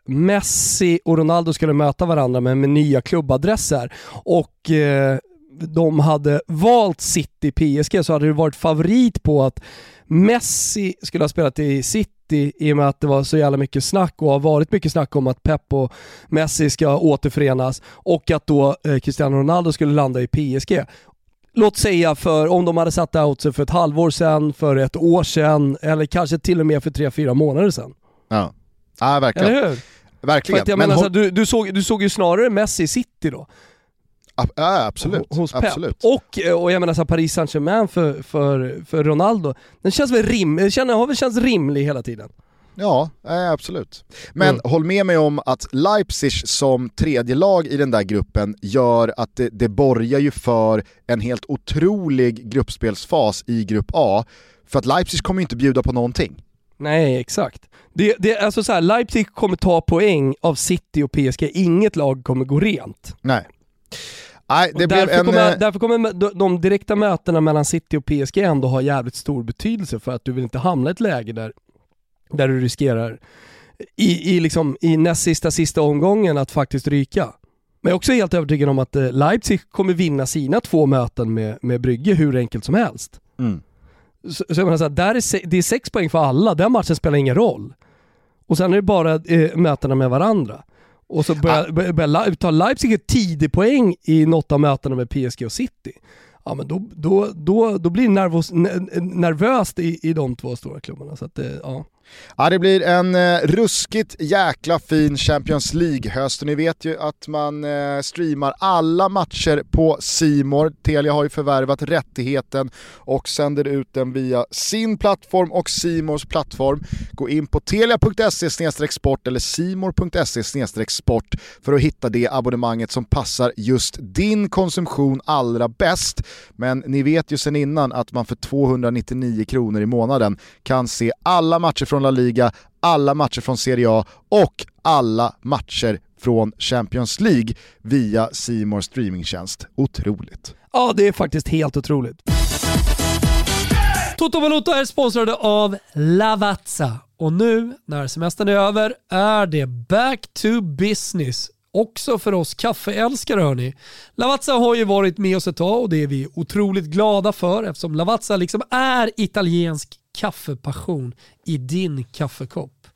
[SPEAKER 2] Messi och Ronaldo skulle möta varandra med, med nya klubbadresser och eh, de hade valt City PSG så hade det varit favorit på att Messi skulle ha spelat i City i och med att det var så jävla mycket snack och har varit mycket snack om att Pep och Messi ska återförenas och att då eh, Cristiano Ronaldo skulle landa i PSG. Låt säga för om de hade satt oddsen för ett halvår sedan, för ett år sedan eller kanske till och med för tre, fyra månader sedan.
[SPEAKER 1] Ja, ja verkligen.
[SPEAKER 2] Eller hur? För
[SPEAKER 1] verkligen.
[SPEAKER 2] att jag
[SPEAKER 1] Men
[SPEAKER 2] menar, så
[SPEAKER 1] hå-
[SPEAKER 2] här, du, du, såg, du såg ju snarare Messi i City då.
[SPEAKER 1] Ja, absolut.
[SPEAKER 2] hos Pep.
[SPEAKER 1] absolut.
[SPEAKER 2] Och, eh, och jag menar så här, Paris Saint-Germain för, för, för Ronaldo, den känns väl rim, den känner, har väl känts rimlig hela tiden.
[SPEAKER 1] Ja, eh, absolut. Men
[SPEAKER 2] Mm.
[SPEAKER 1] håll med mig om att Leipzig som tredje lag i den där gruppen gör att det, det borgar ju för en helt otrolig gruppspelsfas i grupp A. För att Leipzig kommer ju inte bjuda på någonting.
[SPEAKER 2] Nej, exakt. Det, det, alltså så här, Leipzig kommer ta poäng av City och PSG, inget lag kommer gå rent.
[SPEAKER 1] Nej. Nej, det
[SPEAKER 2] Och
[SPEAKER 1] blev
[SPEAKER 2] därför,
[SPEAKER 1] en...
[SPEAKER 2] kommer,
[SPEAKER 1] eh,
[SPEAKER 2] därför kommer de- direkta mötena mellan City och PSG ändå ha jävligt stor betydelse för att du vill inte hamna i ett läge där, där du riskerar i, i, liksom, i näst sista, sista omgången att faktiskt ryka. Men jag är också helt övertygad om att eh, Leipzig kommer vinna sina två möten med, med Brygge hur enkelt som helst.
[SPEAKER 1] Mm.
[SPEAKER 2] Så, så jag menar så här, där är, se, det är sex poäng för alla, den matchen spelar ingen roll. Och sen är det bara eh, mötena med varandra. Och så börjar, börjar, börjar Li- tar Leipzig ett tidig poäng i något av mötena med PSG och City. Ja men då, då, då, då blir det nervös, n- nervöst i, i de två stora klubbarna. Så att, eh, ja.
[SPEAKER 1] Ja, det blir en eh, ruskigt jäkla fin Champions League-höst och ni vet ju att man eh, streamar alla matcher på Simor. Telia har ju förvärvat rättigheten och sänder ut den via sin plattform och Simors plattform. Gå in på telia.se sport eller simor.se sport för att hitta det abonnemanget som passar just din konsumtion allra bäst. Men ni vet ju sedan innan att man för 299 kronor i månaden kan se alla matcher från La Liga, alla matcher från Serie A och alla matcher från Champions League via Simors streamingtjänst. Otroligt.
[SPEAKER 2] Ja, det är faktiskt helt otroligt. Toto Valuta är sponsrade av Lavazza och nu när semestern är över är det back to business också för oss kaffeälskare hörni. Lavazza har ju varit med oss ett tag och det är vi otroligt glada för eftersom Lavazza liksom är italiensk kaffepassion i din kaffekopp.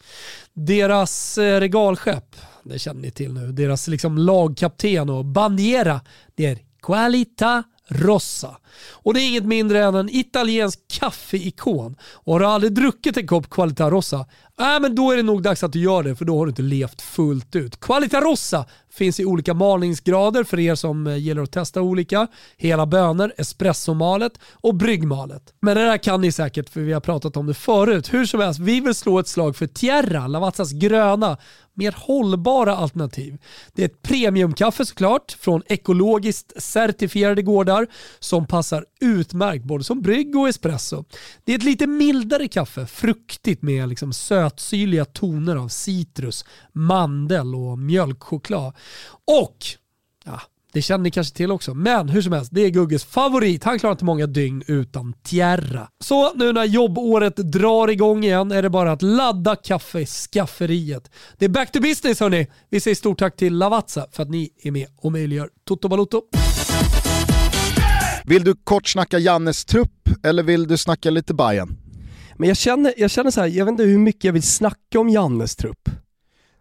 [SPEAKER 2] Deras eh, regalskepp, det känner ni till nu, deras liksom lagkapten och bandiera, det är Qualita Rossa. Och det är inget mindre än en italiensk kaffeikon. Och har du aldrig druckit en kopp Qualita Rossa, äh, men då är det nog dags att du gör det för då har du inte levt fullt ut. Qualita Rossa finns i olika malningsgrader för er som eh, gillar att testa olika. Hela bönor, espressomalet och bryggmalet. Men det där kan ni säkert för vi har pratat om det förut. Hur som helst, vi vill slå ett slag för Tierra, Lavazzas gröna, mer hållbara alternativ. Det är ett premiumkaffe såklart från ekologiskt certifierade gårdar som passar utmärkt både som brygg och espresso. Det är ett lite mildare kaffe, fruktigt med liksom sötsyrliga toner av citrus, mandel och mjölkchoklad. Och, ja, det känner ni kanske till också, men hur som helst, det är Gugges favorit. Han klarar inte många dygn utan Tierra. Så nu när jobbåret drar igång igen är det bara att ladda kaffe i skafferiet. Det är back to business hörni. Vi säger stort tack till Lavazza för att ni är med och möjliggör Toto Balotto.
[SPEAKER 1] Vill du kort snacka Jannes trupp eller vill du snacka lite Bayern?
[SPEAKER 2] Men jag känner, jag känner så här, jag vet inte hur mycket jag vill snacka om Jannes trupp.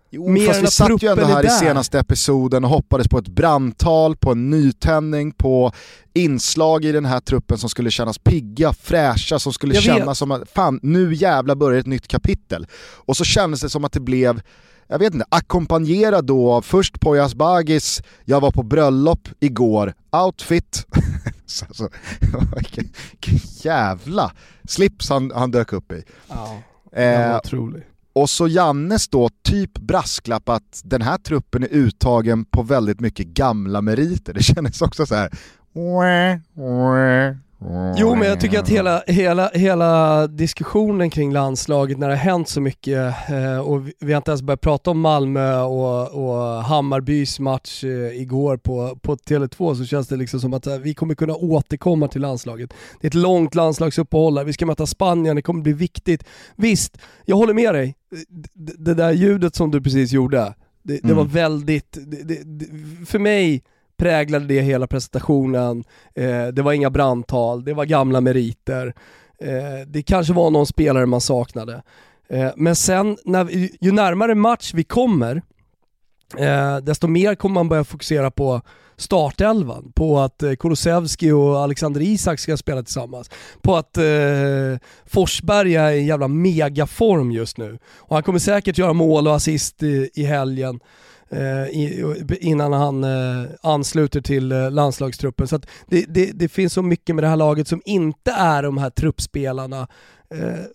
[SPEAKER 1] Jo, Mer fast vi satt ju ändå här i senaste episoden och hoppades på ett brandtal, på en nytändning, på inslag i den här truppen som skulle kännas pigga, fräscha, som skulle jag kännas vet. som att fan nu jävla börjar ett nytt kapitel. Och så kändes det som att det blev jag vet inte, ackompanjerad då av först Poyas Bagis, jag var på bröllop igår, outfit, [LAUGHS] alltså, vilken, jävla slips han, han dök upp i.
[SPEAKER 2] Ja, eh, otrolig.
[SPEAKER 1] Och så Jannes då typ brasklapp att den här truppen är uttagen på väldigt mycket gamla meriter. Det kändes också så här.
[SPEAKER 2] Jo men jag tycker att hela, hela, hela diskussionen kring landslaget när det har hänt så mycket eh, och vi har inte ens börjat prata om Malmö och, och Hammarbys match eh, igår på, på Tele2 så känns det liksom som att eh, vi kommer kunna återkomma till landslaget. Det är ett långt landslagsuppehåll, vi ska möta Spanien, det kommer bli viktigt. Visst, jag håller med dig, det, det där ljudet som du precis gjorde, det, det mm. var väldigt, det, för mig präglade det hela presentationen, eh, det var inga brandtal, det var gamla meriter, eh, det kanske var någon spelare man saknade. Eh, men sen, när vi, ju närmare match vi kommer, eh, desto mer kommer man börja fokusera på startelvan, på att eh, Kulusevski och Alexander Isak ska spela tillsammans, på att eh, Forsberg är i en jävla megaform just nu. Och han kommer säkert göra mål och assist i, i helgen. Eh, innan han eh, ansluter till eh, landslagstruppen. Så det, det, det, finns så mycket med det här laget som inte är de här truppspelarna.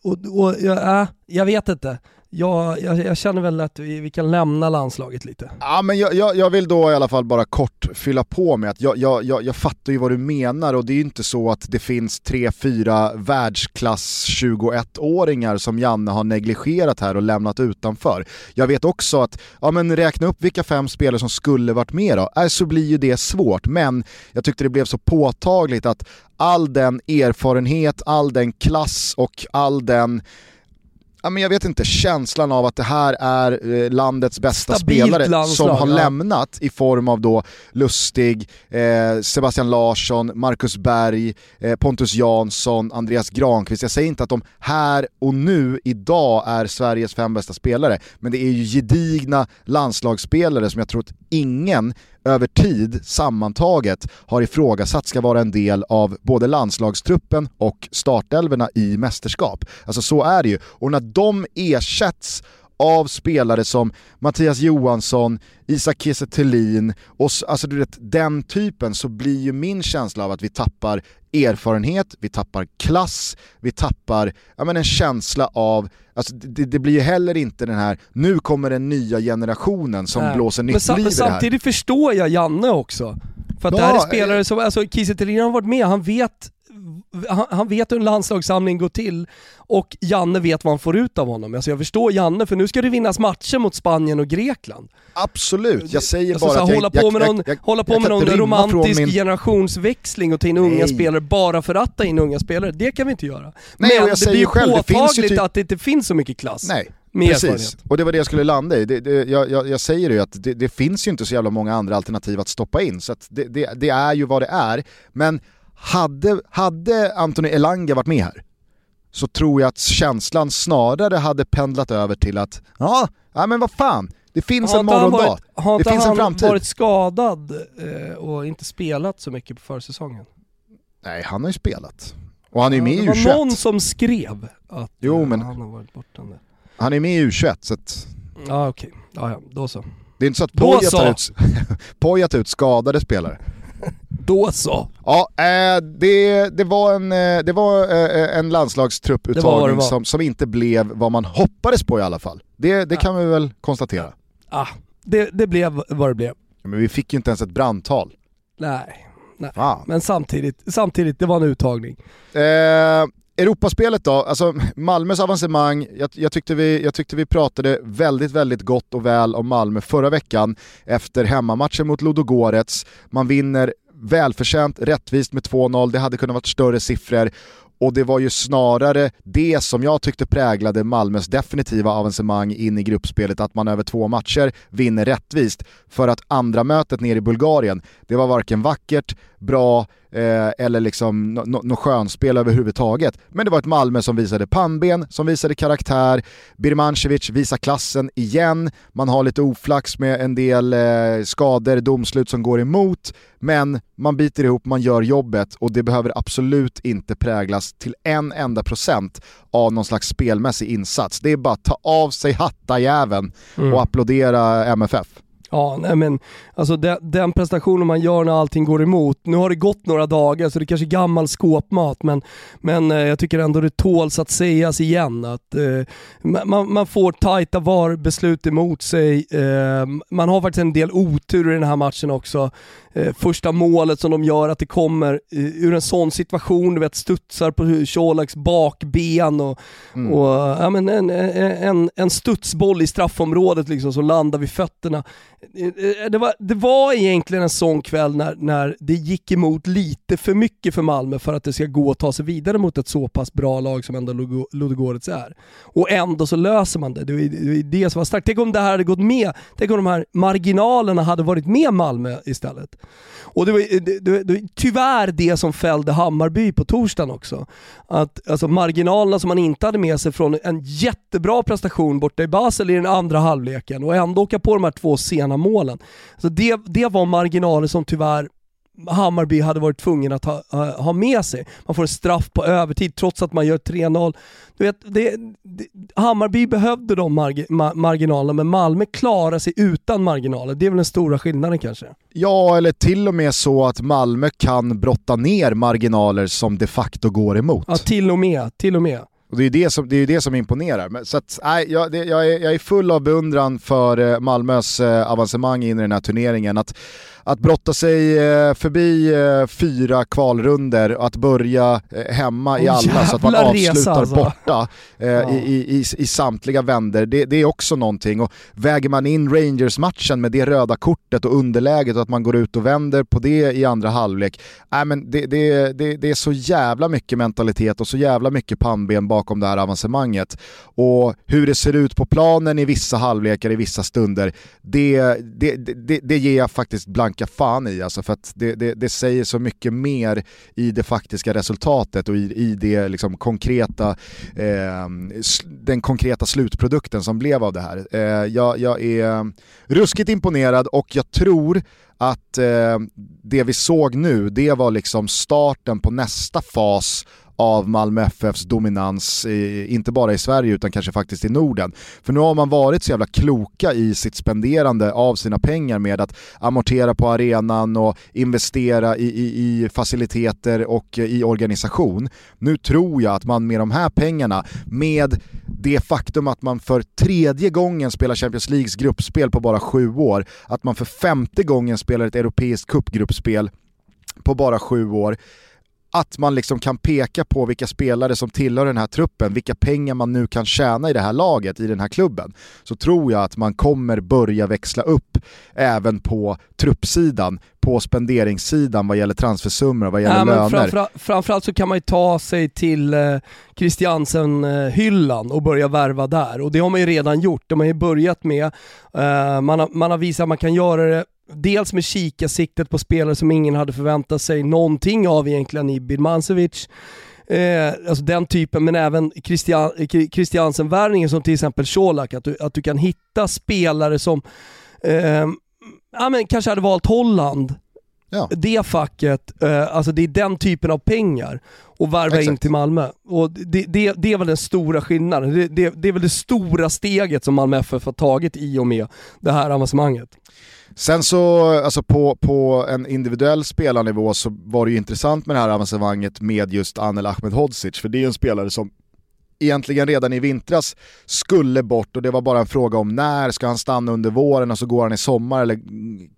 [SPEAKER 2] och, och ja, jag vet inte jag, jag, jag, känner väl att vi, vi, kan lämna landslaget lite.
[SPEAKER 1] Ja, men jag, jag, jag, vill då i alla fall bara kort fylla på med att jag, jag, fattar ju vad du menar och det är ju inte så att det finns tre, fyra världsklass 21-åringar som Janne har negligerat här och lämnat utanför. Jag vet också att, ja men räkna upp vilka fem spelare som skulle varit med då, äh, så blir ju det svårt, men jag tyckte det blev så påtagligt att all den erfarenhet, all den klass och all den ja, men jag vet inte, känslan av att det här är eh, landets bästa Stabilt spelare landslag, som har ja. lämnat i form av då Lustig, eh, Sebastian Larsson, Marcus Berg, eh, Pontus Jansson, Andreas Granqvist. Jag säger inte att de här och nu, idag, är Sveriges fem bästa spelare, men det är ju gedigna landslagsspelare som jag tror att ingen över tid sammantaget har ifrågasatt ska vara en del av både landslagstruppen och startelverna i mästerskap. Alltså så är det ju. Och när de ersätts av spelare som Mattias Johansson, Isak Kiese och alltså du vet, den typen så blir ju min känsla av att vi tappar erfarenhet, vi tappar klass, vi tappar ja, men en känsla av, alltså det, det blir ju heller inte den här, nu kommer den nya generationen som Nej. blåser nytt
[SPEAKER 2] men
[SPEAKER 1] liv i det här.
[SPEAKER 2] Samtidigt förstår jag Janne också. För att ja, det här är spelare som, alltså Kiese har varit med, han vet han, han vet hur en landslagssamling går till och Janne vet vad han får ut av honom. Alltså jag förstår Janne, för nu ska det vinnas matcher mot Spanien och Grekland.
[SPEAKER 1] Absolut, jag säger
[SPEAKER 2] alltså,
[SPEAKER 1] bara
[SPEAKER 2] att hålla på med någon, jag, hålla på med någon romantisk min... generationsväxling och ta in Nej. unga spelare bara för att ta in unga spelare, det kan vi inte göra. Nej, Men det blir ju själv, påtagligt det typ... att det inte finns så mycket klass.
[SPEAKER 1] Nej. Precis, och det var det jag skulle landa i. Det, det, jag, jag, jag, säger ju att det, det, finns ju inte så jävla många andra alternativ att stoppa in, så det, det, är ju vad det är. Men hade, hade Anthony Elanga varit med här så tror jag att känslan snarare hade pendlat över till att ja, ja men vad fan, det finns en morgondag.
[SPEAKER 2] Har
[SPEAKER 1] det finns
[SPEAKER 2] en
[SPEAKER 1] framtid.
[SPEAKER 2] Har varit skadad eh, och inte spelat så mycket på försäsongen?
[SPEAKER 1] Nej, han har ju spelat. Och han är ju med i U21.
[SPEAKER 2] Det var någon som skrev att
[SPEAKER 1] jo,
[SPEAKER 2] eh,
[SPEAKER 1] men
[SPEAKER 2] han har varit borta.
[SPEAKER 1] Han är med i U21 så att...
[SPEAKER 2] Ja okej, okay. ja, ja, då så.
[SPEAKER 1] Det är inte så att Poja tar, ut, [LAUGHS] Poja tar ut skadade spelare. [LAUGHS]
[SPEAKER 2] Då så.
[SPEAKER 1] Ja, eh, det, det var en, eh, det var eh, en landslagstrupputtagning som, som inte blev vad man hoppades på i alla fall. Det, det kan vi väl konstatera.
[SPEAKER 2] Ah, det, det blev vad det blev.
[SPEAKER 1] Men vi fick ju inte ens ett brandtal.
[SPEAKER 2] Nej, nej. Ah. men samtidigt, samtidigt, det var en uttagning.
[SPEAKER 1] Eh, Europaspelet då, alltså Malmös avancemang, jag, jag, tyckte vi, jag tyckte vi pratade väldigt, väldigt gott och väl om Malmö förra veckan efter hemmamatchen mot Ludogorets. Man vinner välförtjänt, rättvist med 2-0, det hade kunnat vara större siffror och det var ju snarare det som jag tyckte präglade Malmös definitiva avancemang in i gruppspelet, att man över två matcher vinner rättvist. För att andra mötet nere i Bulgarien, det var varken vackert, bra eh, eller liksom något no, no skönspel överhuvudtaget. Men det var ett Malmö som visade pannben, som visade karaktär, Birmancevic visar klassen igen, man har lite oflax med en del eh, skador, domslut som går emot, men man biter ihop, man gör jobbet och det behöver absolut inte präglas till en enda procent av någon slags spelmässig insats. Det är bara att ta av sig hattajäveln mm. och applådera MFF.
[SPEAKER 2] Ja, nej men alltså den, den, prestationen man gör när allting går emot. Nu har det gått några dagar så det kanske är gammal skåpmat men, men eh, jag tycker ändå det tåls att sägas igen att eh, man, man, får tajta VAR-beslut emot sig. Eh, man har faktiskt en del otur i den här matchen också. Eh, första målet som de gör, att det kommer eh, ur en sån situation, du vet studsar på Colaks bakben och, mm. och ja, men en, en, en studsboll i straffområdet liksom som landar vid fötterna. Eh, det var, det var egentligen en sån kväll när, när det gick emot lite för mycket för Malmö för att det ska gå att ta sig vidare mot ett så pass bra lag som ändå Ludogorets är. Och ändå så löser man det. Det är det som var starkt. Tänk om det här hade gått med, tänk om de här marginalerna hade varit med Malmö istället. Och det var, eh, det, det, det, tyvärr det som fällde Hammarby på torsdagen också. Att, alltså marginalerna som man inte hade med sig från en jättebra prestation borta i Basel i den andra halvleken och ändå åka på de här två sena målen. Så det, det var marginaler som tyvärr Hammarby hade varit tvungen att ha, ha med sig. Man får en straff på övertid trots att man gör 3-0. Du vet, det, det, Hammarby behövde de marg, ma, marginalerna men Malmö klarar sig utan marginaler. Det är väl den stora skillnaden kanske?
[SPEAKER 1] Ja, eller till och med så att Malmö kan brotta ner marginaler som de facto går emot.
[SPEAKER 2] Ja, till och med. Till och med.
[SPEAKER 1] Och det är det som, det är det som imponerar. Men, så att, nej, jag, det, jag, är, jag är full av beundran för eh, Malmös eh, avancemang in i den här turneringen. Att, att brotta sig eh, förbi eh, fyra kvalrunder och att börja eh, hemma oh, i alla så att man avslutar alltså. borta ja. i, i, i, samtliga vänder, det, det, är också någonting. Och väger man in Rangers-matchen med det röda kortet och underläget och att man går ut och vänder på det i andra halvlek, äh, men det, det, det, det är så jävla mycket mentalitet och så jävla mycket pannben bakom det här avancemanget. Och hur det ser ut på planen i vissa halvlekar, i vissa stunder, det, det, det, det ger jag faktiskt blank dunka fan i alltså för att det, det, det, säger så mycket mer i det faktiska resultatet och i, i det liksom konkreta, eh, den konkreta slutprodukten som blev av det här. Eh, jag, jag är ruskigt imponerad och jag tror att eh, det vi såg nu, det var liksom starten på nästa fas av Malmö FFs dominans, i, inte bara i Sverige utan kanske faktiskt i Norden. För nu har man varit så jävla kloka i sitt spenderande av sina pengar med att amortera på arenan och investera i, i, i faciliteter och i organisation. Nu tror jag att man med de här pengarna, med det faktum att man för tredje gången spelar Champions Leagues gruppspel på bara sju år, att man för femte gången spelar ett europeiskt cupgruppspel på bara sju år, att man liksom kan peka på vilka spelare som tillhör den här truppen, vilka pengar man nu kan tjäna i det här laget, i den här klubben, så tror jag att man kommer börja växla upp även på truppsidan, på spenderingssidan vad gäller transfersummor, vad gäller ja, löner.
[SPEAKER 2] Framför, framförallt så kan man ju ta sig till eh, Christiansen-hyllan och börja värva där och det har man ju redan gjort, det har ju börjat med. Eh, man, har, man har visat att man kan göra det dels med kikarsiktet på spelare som ingen hade förväntat sig någonting av egentligen i Birmancevic. Eh, alltså den typen, men även Christian, Christiansen-värvningen som till exempel Colak, att du, att du kan hitta spelare som eh, ja, men kanske hade valt Holland, ja. det facket, eh, alltså det är den typen av pengar och Exakt. in till Malmö. Och det, det, det är väl den stora skillnaden, det, det, det är väl det stora steget som Malmö FF har tagit i och med det här avancemanget.
[SPEAKER 1] Sen så, alltså på, på en individuell spelarnivå så var det ju intressant med det här avancemanget med just Anel Ahmedhodzic, för det är ju en spelare som egentligen redan i vintras skulle bort och det var bara en fråga om när, ska han stanna under våren och så går han i sommar eller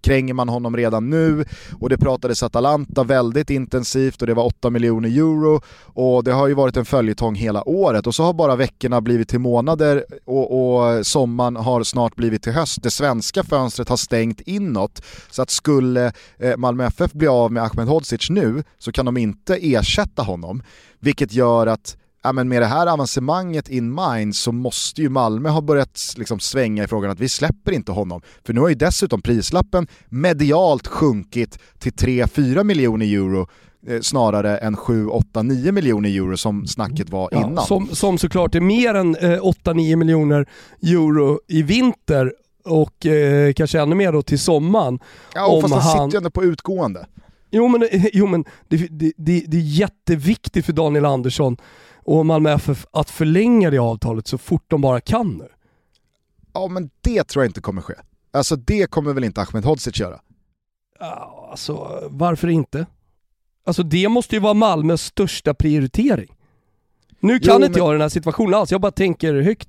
[SPEAKER 1] kränger man honom redan nu? Och det pratades Atalanta väldigt intensivt och det var 8 miljoner euro och det har ju varit en följetong hela året och så har bara veckorna blivit till månader och, och sommaren har snart blivit till höst. Det svenska fönstret har stängt inåt så att skulle eh, Malmö FF bli av med Ahmedhodzic nu så kan de inte ersätta honom vilket gör att ja, men med det här avancemanget in mind så måste ju Malmö ha börjat liksom svänga i frågan att vi släpper inte honom. För nu har ju dessutom prislappen medialt sjunkit till 3-4 miljoner euro eh, snarare än 7, 8, 9 miljoner euro som snacket var innan. Ja,
[SPEAKER 2] som, som såklart är mer än eh, 8-9 miljoner euro i vinter och eh, kanske ännu mer då till sommaren.
[SPEAKER 1] Ja, och fast han, han sitter ju ändå på utgående.
[SPEAKER 2] Jo men, jo, men det, det, det, det är jätteviktigt för Daniel Andersson och Malmö FF att förlänga det avtalet så fort de bara kan nu.
[SPEAKER 1] Ja men det tror jag inte kommer ske. Alltså det kommer väl inte Ahmed Hodzic göra?
[SPEAKER 2] Ja, alltså varför inte? Alltså det måste ju vara Malmös största prioritering. Nu kan jo, inte men... jag den här situationen alls, jag bara tänker högt.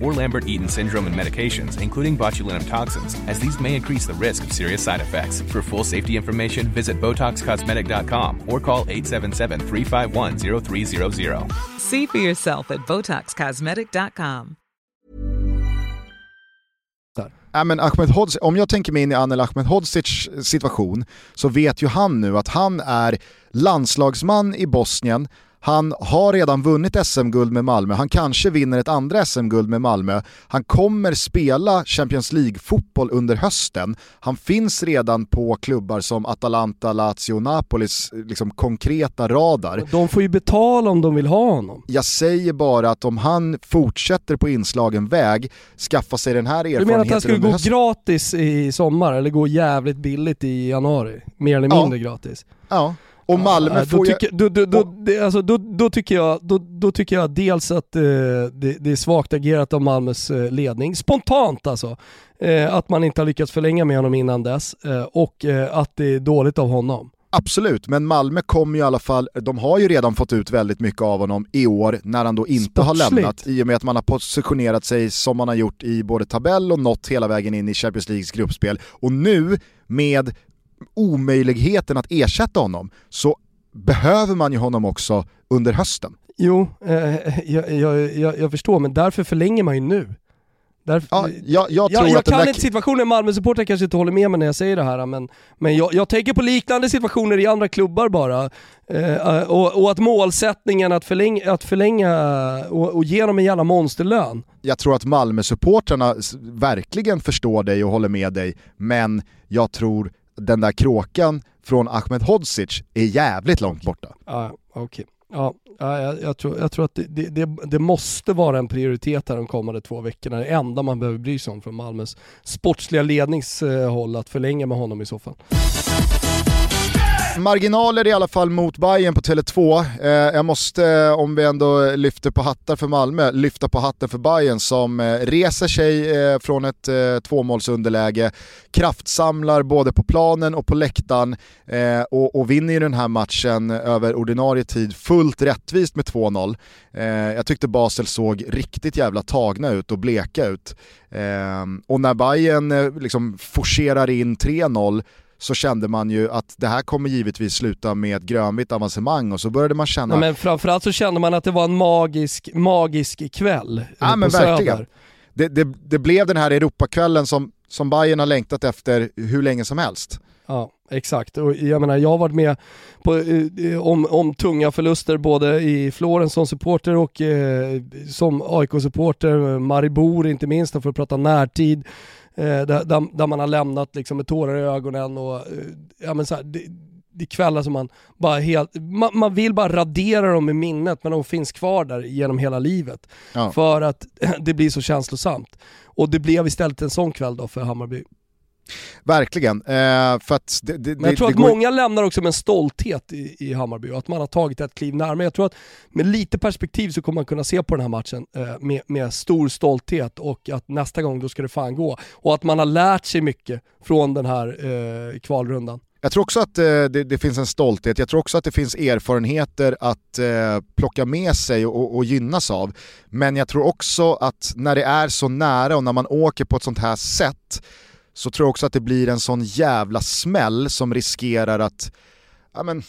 [SPEAKER 5] or Lambert-Eaton syndrome and medications, including botulinum toxins, as these may increase the risk of serious side effects. For full safety information, visit BotoxCosmetic.com or call 877-351-0300.
[SPEAKER 6] See for yourself at BotoxCosmetic.com.
[SPEAKER 1] Ja, äh, men Ahmed Hodzic, om jag tänker mig in i Anel Ahmedhodzics eh, situation så vet ju han nu att han är landslagsman i Bosnien, han har redan vunnit SM-guld med Malmö, han kanske vinner ett andra SM-guld med Malmö. Han kommer spela Champions League-fotboll under hösten. Han finns redan på klubbar som Atalanta, Lazio och Napolis liksom, konkreta radar.
[SPEAKER 2] De får ju betala om de vill ha honom.
[SPEAKER 1] Jag säger bara att om han fortsätter på inslagen väg, skaffa sig den här erfarenheten
[SPEAKER 2] Du menar att han skulle gå gratis i sommar eller gå jävligt billigt i januari? Mer eller mindre ja. gratis?
[SPEAKER 1] Ja. Och Malmö ja, får
[SPEAKER 2] tycker, då, då, då, det, alltså, då, då, tycker jag, då, då tycker jag dels att eh, det, det, är svagt agerat av Malmös eh, ledning, spontant alltså, eh, att man inte har lyckats förlänga med honom innan dess eh, och eh, att det är dåligt av honom.
[SPEAKER 1] Absolut, men Malmö kommer ju i alla fall, de har ju redan fått ut väldigt mycket av honom i år när han då inte har
[SPEAKER 2] Sportsligt.
[SPEAKER 1] lämnat i och med att man har positionerat sig som man har gjort i både tabell och nått hela vägen in i Champions Leagues gruppspel. Och nu med omöjligheten att ersätta honom så behöver man ju honom också under hösten.
[SPEAKER 2] Jo, eh, jag, jag, jag, jag förstår, men därför förlänger man ju nu. Därför,
[SPEAKER 1] Ja, jag, jag tror
[SPEAKER 2] jag, jag kan
[SPEAKER 1] där...
[SPEAKER 2] inte situationen, Malmö-supportrar kanske inte håller med mig när jag säger det här, men, men jag, jag tänker på liknande situationer i andra klubbar bara. Eh, och, och att målsättningen att förlänga, att förlänga och, och ge dem en jävla monsterlön.
[SPEAKER 1] jag tror att Malmö-supportrarna verkligen förstår dig och håller med dig, men jag tror den där kråkan från Ahmed Hodzic är jävligt långt borta.
[SPEAKER 2] Ja, okej. Ja, ja, jag, jag, tror, jag tror att det, det, det, det måste vara en prioritet här de kommande två veckorna. Det enda man behöver bry sig om från Malmös sportsliga ledningshåll, eh, att förlänga med honom i så fall.
[SPEAKER 1] Marginaler i alla fall mot Bayern på Tele2. Eh, jag måste, eh, om vi ändå lyfter på hattar för Malmö, lyfta på hatten för Bayern som eh, reser sig eh, från ett eh, tvåmålsunderläge, kraftsamlar både på planen och på läktaren eh, och, och vinner ju den här matchen över ordinarie tid fullt rättvist med 2-0. Eh, jag tyckte Basel såg riktigt jävla tagna ut och bleka ut. Eh, och när Bayern eh, liksom forcerar in 3-0 så kände man ju att det här kommer givetvis sluta med ett grönvitt avancemang och så började man känna
[SPEAKER 2] Nej, men framförallt så kände man att det var en magisk, magisk kväll eh,
[SPEAKER 1] Ja, men verkligen. Det, det, det blev den här Europakvällen som, som Bayern har längtat efter hur länge som helst.
[SPEAKER 2] Ja, exakt. Och jag menar, jag har varit med på, eh, om, om tunga förluster både i Florens som supporter och eh, som AIK-supporter, Maribor inte minst, för att prata närtid. Eh, där, där, där man har lämnat liksom med tårar i ögonen och eh, ja, men så här, det, det är kvällar som man bara helt, man, man vill bara radera dem i minnet men de finns kvar där genom hela livet.
[SPEAKER 1] Ja.
[SPEAKER 2] För att [CLEARS THROAT] det blir så känslosamt. Och det blev istället en sån kväll då för Hammarby.
[SPEAKER 1] Verkligen. Eh, för att det, det,
[SPEAKER 2] Men jag tror att
[SPEAKER 1] går-
[SPEAKER 2] många lämnar också med en stolthet i, i Hammarby och att man har tagit ett kliv närmare. Jag tror att med lite perspektiv så kommer man kunna se på den här matchen eh, med, med stor stolthet och att nästa gång då ska det fan gå. Och att man har lärt sig mycket från den här eh, kvalrundan.
[SPEAKER 1] Jag tror också att eh, det, det finns en stolthet, jag tror också att det finns erfarenheter att eh, plocka med sig och, och gynnas av. Men jag tror också att när det är så nära och när man åker på ett sånt här sätt så tror jag också att det blir en sån jävla smäll som riskerar att ja, men,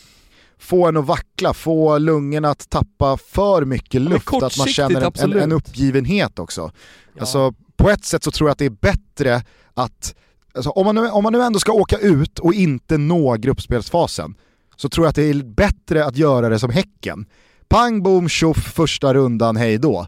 [SPEAKER 1] få en att vackla, få lungorna att tappa för mycket luft, att man känner en, en, uppgivenhet också.
[SPEAKER 2] Ja.
[SPEAKER 1] Alltså, på ett sätt så tror jag att det är bättre att, alltså, om, man nu, om man nu ändå ska åka ut och inte nå gruppspelsfasen, så tror jag att det är bättre att göra det som Häcken. Pang bom tjoff första rundan, hej då.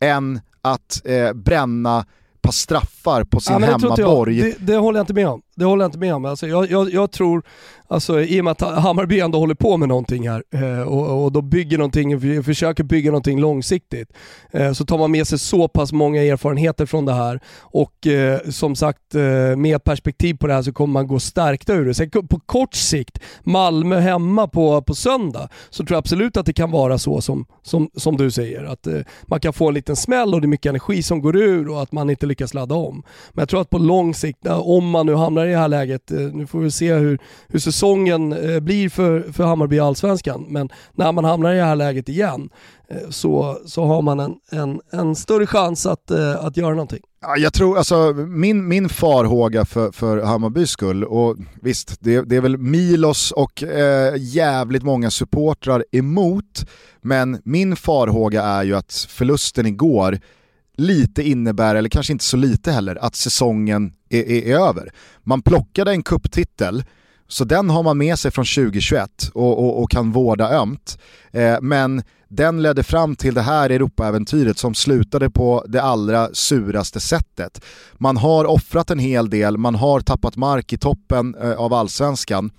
[SPEAKER 1] Än att eh, bränna par straffar på sin
[SPEAKER 2] Ja,
[SPEAKER 1] hemmaborg.
[SPEAKER 2] Det, det håller jag inte med om. Det håller jag inte med om. Alltså, jag, jag, jag tror, alltså, i och med att Hammarby ändå håller på med någonting här eh, och, och då bygger någonting, försöker bygga någonting långsiktigt, eh, så tar man med sig så pass många erfarenheter från det här och eh, som sagt eh, med perspektiv på det här så kommer man gå stärkta ur det. Sen på kort sikt, Malmö hemma på, på söndag, så tror jag absolut att det kan vara så som, som, som du säger, att eh, man kan få en liten smäll och det är mycket energi som går ur och att man inte lyckas ladda om. Men jag tror att på lång sikt, om man nu hamnar i det här läget, eh, nu får vi se hur, hur säsongen eh, blir för, för Hammarby i Allsvenskan, men när man hamnar i det här läget igen eh, så, så har man en, en, en större chans att, att göra någonting.
[SPEAKER 1] Jag tror, alltså min, min farhåga för, för Hammarbys skull, och visst, det, det är väl Milos och eh, jävligt många supportrar emot, men min farhåga är ju att förlusten igår lite innebär, eller kanske inte så lite heller, att säsongen är, är, är över. Man plockade en kupptitel, så den har man med sig från 2021 och, och, och kan vårda ömt. Eh, men den ledde fram till det här Europaäventyret som slutade på det allra suraste sättet. Man har offrat en hel del, man har tappat mark i toppen eh, av allsvenskan.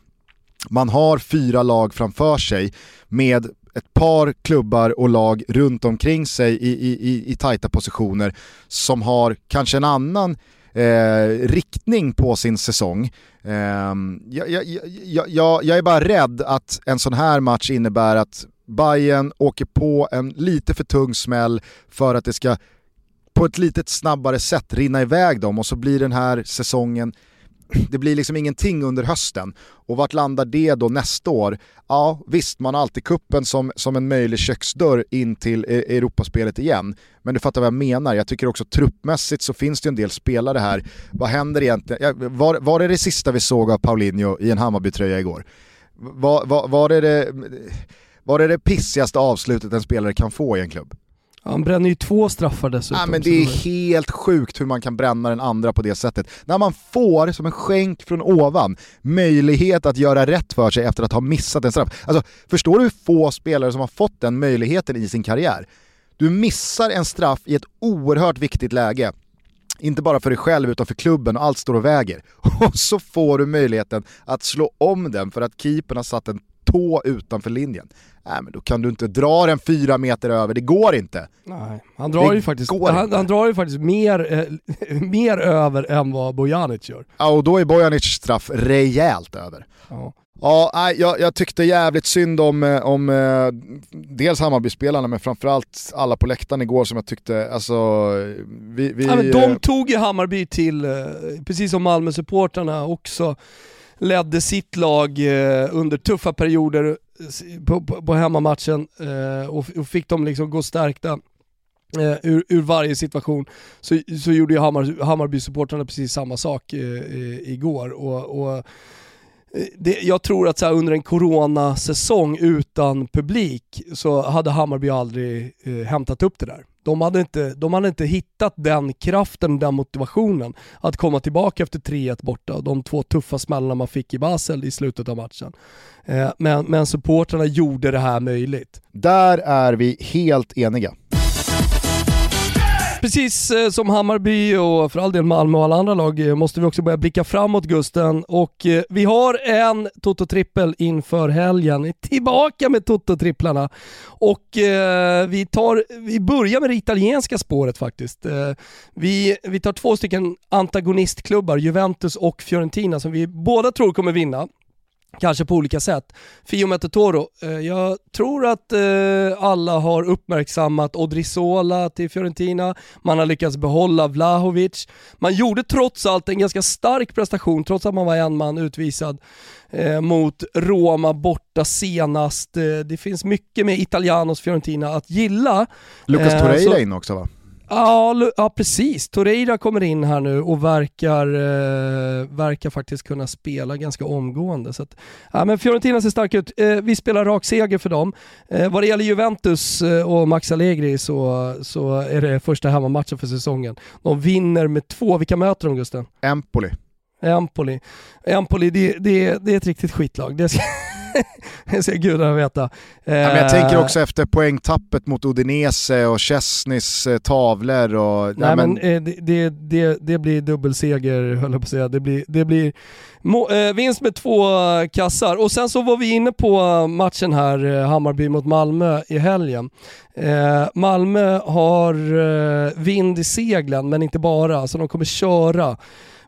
[SPEAKER 1] Man har fyra lag framför sig med ett par klubbar och lag runt omkring sig i, i, i, i tajta positioner som har kanske en annan eh, riktning på sin säsong. Eh, jag, jag, jag, jag, jag är bara rädd att en sån här match innebär att Bayern åker på en lite för tung smäll för att det ska på ett lite snabbare sätt rinna iväg dem och så blir den här säsongen det blir liksom ingenting under hösten. Och vart landar det då nästa år? Ja visst, man har alltid kuppen som, som en möjlig köksdörr in till e- Europaspelet igen. Men du fattar vad jag menar, jag tycker också truppmässigt så finns det en del spelare här. Vad händer egentligen? Var, var det det sista vi såg av Paulinho i en Hammarby-tröja igår? Var, var, var, det det, var det det pissigaste avslutet en spelare kan få i en klubb?
[SPEAKER 2] Han bränner ju två straffar dessutom.
[SPEAKER 1] Ja, men det är helt sjukt hur man kan bränna den andra på det sättet. När man får, som en skänk från ovan, möjlighet att göra rätt för sig efter att ha missat en straff. Alltså, förstår du hur få spelare som har fått den möjligheten i sin karriär? Du missar en straff i ett oerhört viktigt läge. Inte bara för dig själv utan för klubben och allt står och väger. [LAUGHS] Och så får du möjligheten att slå om den för att keepern har satt en tå utanför linjen. Nej men då kan du inte dra den fyra meter över, det går inte.
[SPEAKER 2] Nej, han drar, ju faktiskt, han, han, drar ju faktiskt mer, eh, [LAUGHS] mer över än vad Bojanic gör.
[SPEAKER 1] Ja och då är Bojanic straff rejält över. Ja. Ja, jag, jag tyckte jävligt synd om, eh, om eh, dels Hammarbyspelarna men framförallt alla på läktaren igår som jag tyckte, alltså... Vi, vi,
[SPEAKER 2] ja, men de tog ju Hammarby till, eh, precis som Malmö-supportrarna också, ledde sitt lag eh, under tuffa perioder eh, på, på, på hemmamatchen eh, och, och fick dem liksom gå stärkta. Uh, ur, ur, varje situation så, så gjorde ju Hammar, Hammarby-supportrarna precis samma sak uh, igår. Och, och det, jag tror att så här, under en coronasäsong utan publik så hade Hammarby aldrig hämtat upp det där. De hade, inte, de hade inte hittat den kraften, den motivationen att komma tillbaka efter 3-1 borta. De två tuffa smällarna man fick i Basel i slutet av matchen. Eh, men, men supportrarna gjorde det här möjligt.
[SPEAKER 1] Där är vi helt eniga.
[SPEAKER 2] Precis eh, som Hammarby och för all del Malmö och alla andra lag eh, måste vi också börja blicka framåt Gusten och eh, vi har en Toto-trippel inför helgen. Tillbaka med Toto-tripplarna och vi, tar, vi börjar med det italienska spåret faktiskt. Vi, vi tar två stycken antagonistklubbar, Juventus och Fiorentina som vi båda tror kommer vinna kanske på olika sätt. Fio möter Toro. Eh, jag tror att eh, alla har uppmärksammat Odrizola till Fiorentina, man har lyckats behålla Vlahovic. Man gjorde trots allt en ganska stark prestation, trots att man var en man utvisad eh, mot Roma borta senast. Det finns mycket med Italianos Fiorentina att gilla.
[SPEAKER 1] Lucas Torreira in också va?
[SPEAKER 2] Ja, ja precis. Torreira kommer in här nu och verkar, eh, verkar faktiskt kunna spela ganska omgående. Så att, ja, men Fiorentina ser stark ut. Eh, vi spelar rak seger för dem. Eh, vad det gäller Juventus eh, och Max Allegri så, så är det första hemmamatchen för säsongen. De vinner med två. Vilka möter de Gusten?
[SPEAKER 1] Empoli.
[SPEAKER 2] Empoli. Empoli, det, det, det är ett riktigt skitlag. Det ska, [LAUGHS] det ska gudarna veta. Ja,
[SPEAKER 1] jag tänker eh, också efter poängtappet mot Udinese och Chesnys eh, tavlor och...
[SPEAKER 2] Nej, nej men, men eh, det, det, det, blir dubbelseger höll jag på att säga. Det blir, det blir må, vinst med två kassar. Och sen så var vi inne på matchen här, Hammarby mot Malmö i helgen. Eh, Malmö har eh, vind i seglen, men inte bara, så de kommer köra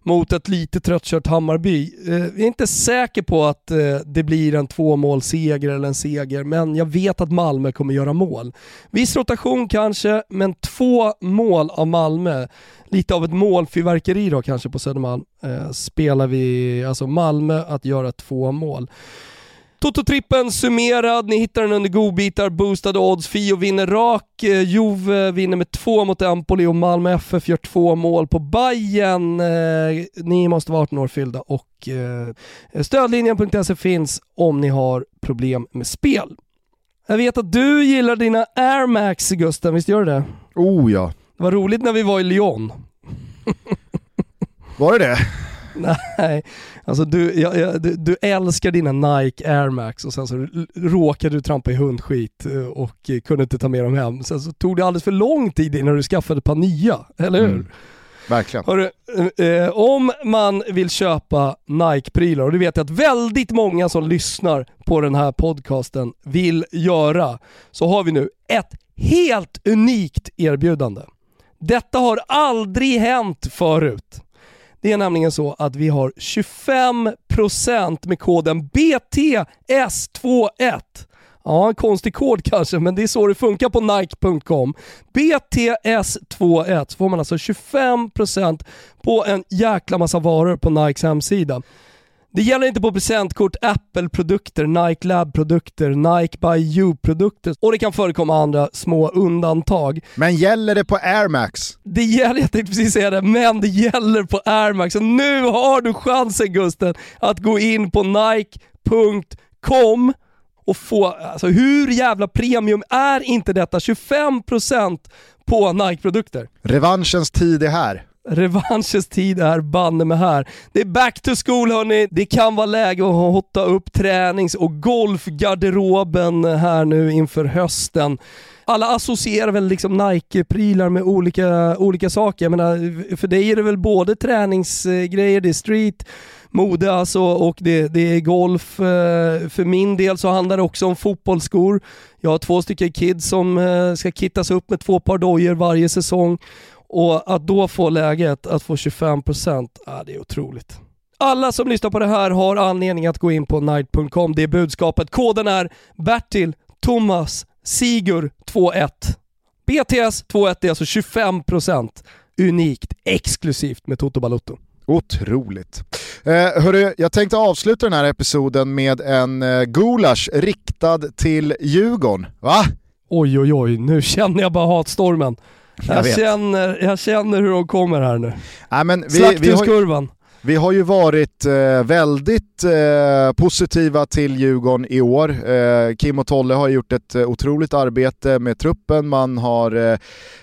[SPEAKER 2] mot ett lite tröttkört Hammarby. Jag är inte säker på att eh, det blir en tvåmålsseger eller en seger, men jag vet att Malmö kommer göra mål. Viss rotation kanske, men två mål av Malmö, lite av ett målfyrverkeri då kanske på Södermalm, eh, spelar vi, alltså Malmö att göra två mål. Toto-trippen summerad, ni hittar den under godbitar, boostade odds. Fio vinner rak, eh, Juve vinner med två mot Empoli och Malmö FF gör två mål på Bayern. Eh, ni måste vara 18 år fyllda och eh, stödlinjen.se finns om ni har problem med spel. Jag vet att du gillar dina Air Max Gusten, visst gör du det?
[SPEAKER 1] Oh ja.
[SPEAKER 2] Det var roligt när vi var i Lyon. [LAUGHS]
[SPEAKER 1] Var det det?
[SPEAKER 2] Nej, alltså du, jag, jag, du, du, älskar dina Nike Air Max och sen så råkade du trampa i hundskit eh, och kunde inte ta med dem hem. Sen så tog det alldeles för lång tid innan du skaffade ett par nya, eller hur? Mm.
[SPEAKER 1] Verkligen.
[SPEAKER 2] Hörru, eh, om man vill köpa Nike-prylar, och det vet jag att väldigt många som lyssnar på den här podcasten vill göra, så har vi nu ett helt unikt erbjudande. Detta har aldrig hänt förut. Det är nämligen så att vi har 25% med koden BTS21 Ja, en konstig kod kanske, men det är så det funkar på Nike.com. BTS21 så får man alltså 25% på en jäkla massa varor på Nikes hemsida. Det gäller inte på presentkort, Apple-produkter, Nike Lab-produkter, Nike by You-produkter och det kan förekomma andra små undantag.
[SPEAKER 1] Men gäller det på Air Max?
[SPEAKER 2] Det gäller, jag tänkte precis säga det, men det gäller på Air Max. Och nu har du chansen Gusten att gå in på nike.com och få, alltså hur jävla premium är inte detta? 25% på Nike-produkter.
[SPEAKER 1] Revanschens tid är här.
[SPEAKER 2] Revanschens tid är banne med här. Det är back to school hörni. Det kan vara läge att hotta upp tränings och golfgarderoben här nu inför hösten. Alla associerar väl liksom Nike-prylar med olika, olika saker. Jag menar, för dig är det väl både träningsgrejer, det är street, mode alltså och det, det är golf. Eh, för min del så handlar det också om fotbollsskor. Jag har två stycken kids som eh, ska kittas upp med två par dojor varje säsong och att då få läget att få 25%, ah, det är otroligt. Alla som lyssnar på det här har anledning att gå in på night.com. Det är budskapet. Koden är Bertil Thomas Sigur 21. BTS 21 är alltså 25% unikt, exklusivt med Toto Balotto.
[SPEAKER 1] Otroligt. Eh, hörru, jag tänkte avsluta den här episoden med en eh, gulasch riktad till Djurgården. Va?
[SPEAKER 2] Oj oj oj, nu känner jag bara hatstormen. Jag, jag känner, jag känner hur de kommer här nu.
[SPEAKER 1] Nej, men vi,
[SPEAKER 2] Slakthuskurvan.
[SPEAKER 1] Vi vi har ju varit eh, väldigt eh, positiva till Djurgården i år. Eh, Kim och Tolle har gjort ett eh, otroligt arbete med truppen, man har eh,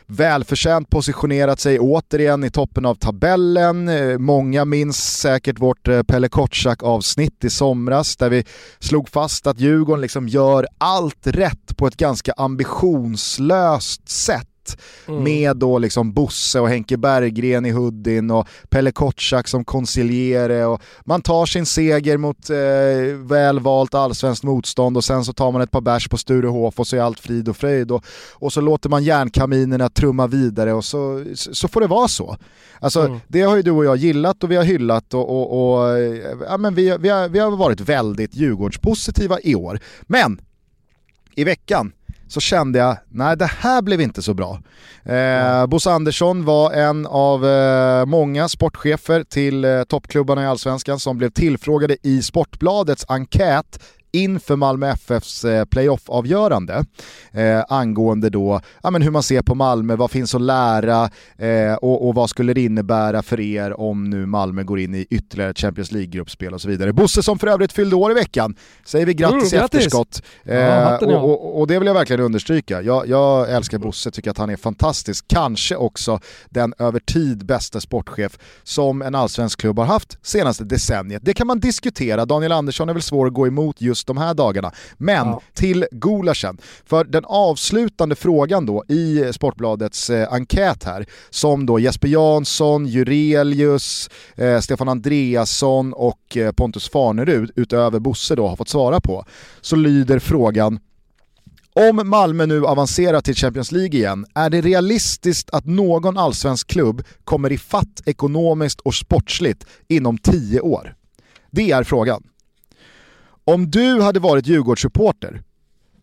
[SPEAKER 1] välförtjänt positionerat sig återigen i toppen av tabellen. Eh, många minns säkert vårt eh, Pelle Kotschack avsnitt i somras där vi slog fast att Djurgården liksom gör allt rätt på ett ganska ambitionslöst sätt Mm. med då liksom Bosse och Henke Berggren i Huddin och Pelle Kotschack som konsiljere och man tar sin seger mot eh, välvalt allsvenskt motstånd och sen så tar man ett par bärs på Sturehof och så är allt frid och fröjd och, och så låter man järnkaminerna trumma vidare och så, så får det vara så. Alltså mm. det har ju du och jag gillat och vi har hyllat och, och, och ja, men vi, vi, har, vi har varit väldigt Djurgårdspositiva i år. Men i veckan så kände jag, nej det här blev inte så bra. Eh, Bosse Andersson var en av eh, många sportchefer till eh, toppklubbarna i Allsvenskan som blev tillfrågade i Sportbladets enkät inför Malmö FFs eh, playoff-avgörande eh, angående då, ja, men hur man ser på Malmö, vad finns att lära eh, och, och, vad skulle det innebära för er om nu Malmö går in i ytterligare Champions League-gruppspel och så vidare. Bosse som för övrigt fyllde år i veckan, säger vi grattis mm, i efterskott. Eh, ja, och, och, och, det vill jag verkligen understryka. Jag, jag älskar Bosse, tycker att han är fantastisk. Kanske också den över tid bästa sportchef som en allsvensk klubb har haft senaste decenniet. Det kan man diskutera, Daniel Andersson är väl svår att gå emot just de här dagarna. Men ja. till gulaschen, för den avslutande frågan då i Sportbladets eh, enkät här, som då Jesper Jansson, Jurelius, eh, Stefan Andreasson och eh, Pontus Farnerud utöver Bosse då har fått svara på, så lyder frågan om Malmö nu avancerar till Champions League igen, är det realistiskt att någon allsvensk klubb kommer i fatt ekonomiskt och sportsligt inom tio år? Det är frågan. Om du hade varit Djurgårdssupporter,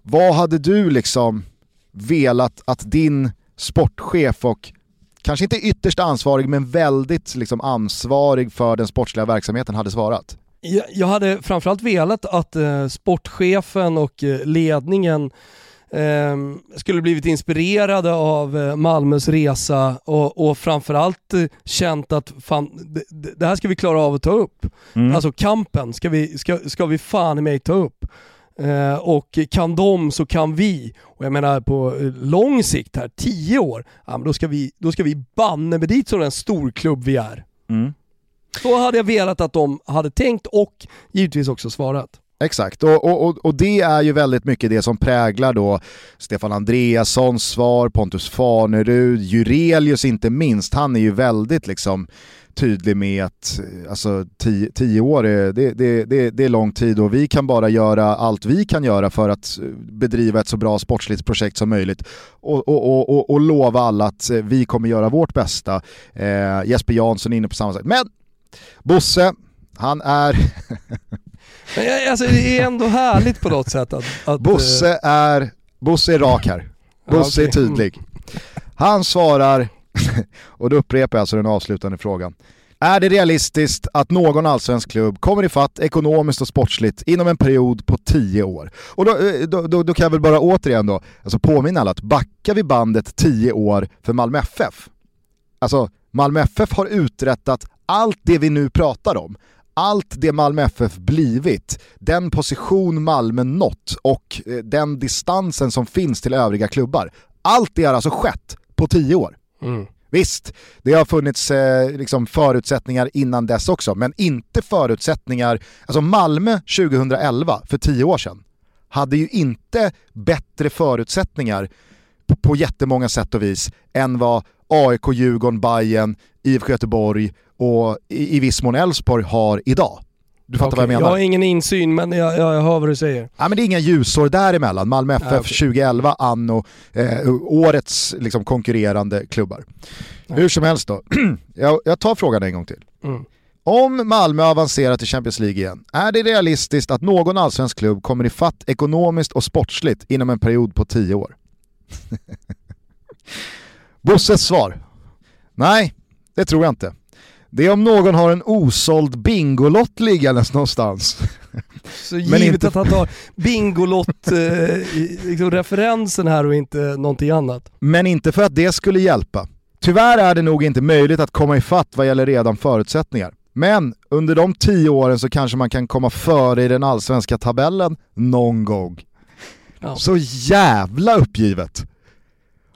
[SPEAKER 1] vad hade du liksom velat att din sportchef och kanske inte ytterst ansvarig men väldigt liksom ansvarig för den sportsliga verksamheten hade svarat?
[SPEAKER 2] Jag, hade framförallt velat att eh, sportchefen och eh, ledningen eh, skulle blivit inspirerade av eh, Malmös resa och, och framförallt eh, känt att fan, det, det, här ska vi klara av att ta upp. Mm. Alltså kampen ska vi, ska, ska vi fan i mig ta upp. Eh, och kan de så kan vi. Och jag menar på eh, lång sikt här, tio år, ja, men då ska vi, då ska vi banne med dit som den storklubb vi är. Mm. Så hade jag velat att de hade tänkt och givetvis också svarat.
[SPEAKER 1] Exakt, och, och, och det är ju väldigt mycket det som präglar då Stefan Andreassons svar, Pontus Farnerud, Jurelius inte minst, han är ju väldigt liksom tydlig med att alltså, tio, tio år är, det, det, det, det, är lång tid och vi kan bara göra allt vi kan göra för att bedriva ett så bra sportsligt projekt som möjligt och, och, och, och lova alla att vi kommer göra vårt bästa. Eh, Jesper Jansson är inne på samma sak. Men Bosse, han är [LAUGHS]
[SPEAKER 2] Men alltså, det är ändå härligt på något sätt att... att
[SPEAKER 1] Bosse är, Bosse är rak här. Bosse är
[SPEAKER 2] okej. Mm.
[SPEAKER 1] tydlig. Han svarar, [LAUGHS] och då upprepar jag alltså den avslutande frågan. Är det realistiskt att någon allsvensk klubb kommer ifatt ekonomiskt och sportsligt inom en period på 10 år? Och då, eh, då, då, då kan jag väl bara återigen då, alltså påminna alla att backar vi bandet 10 år för Malmö FF, alltså Malmö FF har uträttat allt det vi nu pratar om. Allt det Malmö FF blivit, den position Malmö nått och eh, den distansen som finns till övriga klubbar. Allt det har alltså skett på 10 år.
[SPEAKER 2] Mm.
[SPEAKER 1] Visst, det har funnits eh, liksom förutsättningar innan dess också, men inte förutsättningar, alltså Malmö 2011, för 10 år sedan, hade ju inte bättre förutsättningar på, på jättemånga sätt och vis än vad AIK, Djurgården, Bayern, IFK Göteborg och i, i viss mån Elfsborg har idag. Du fattar vad jag menar?
[SPEAKER 2] Jag har ingen insyn men jag, jag, jag hör vad du säger.
[SPEAKER 1] Ja, men det är inga ljusår däremellan. Malmö FF
[SPEAKER 2] Ja, okej.
[SPEAKER 1] 2011, anno, eh, årets liksom, konkurrerande klubbar. Hur som helst då, [CLEARS THROAT] jag, jag tar frågan en gång till.
[SPEAKER 2] Mm.
[SPEAKER 1] Om Malmö avancerar till Champions League igen, är det realistiskt att någon allsvensk klubb kommer ifatt ekonomiskt och sportsligt inom en period på 10 år? [LAUGHS] Bosses svar? Nej, det tror jag inte. Det är om någon har en osåld Bingolott liggandes någonstans. [LAUGHS]
[SPEAKER 2] Så givet
[SPEAKER 1] inte-
[SPEAKER 2] att han tar Bingolott eh, liksom referensen här och inte någonting annat.
[SPEAKER 1] Men inte för att det skulle hjälpa. Tyvärr är det nog inte möjligt att komma ifatt vad gäller redan förutsättningar. Men under de tio åren så kanske man kan komma före i den allsvenska tabellen någon gång.
[SPEAKER 2] Ja.
[SPEAKER 1] Så jävla uppgivet.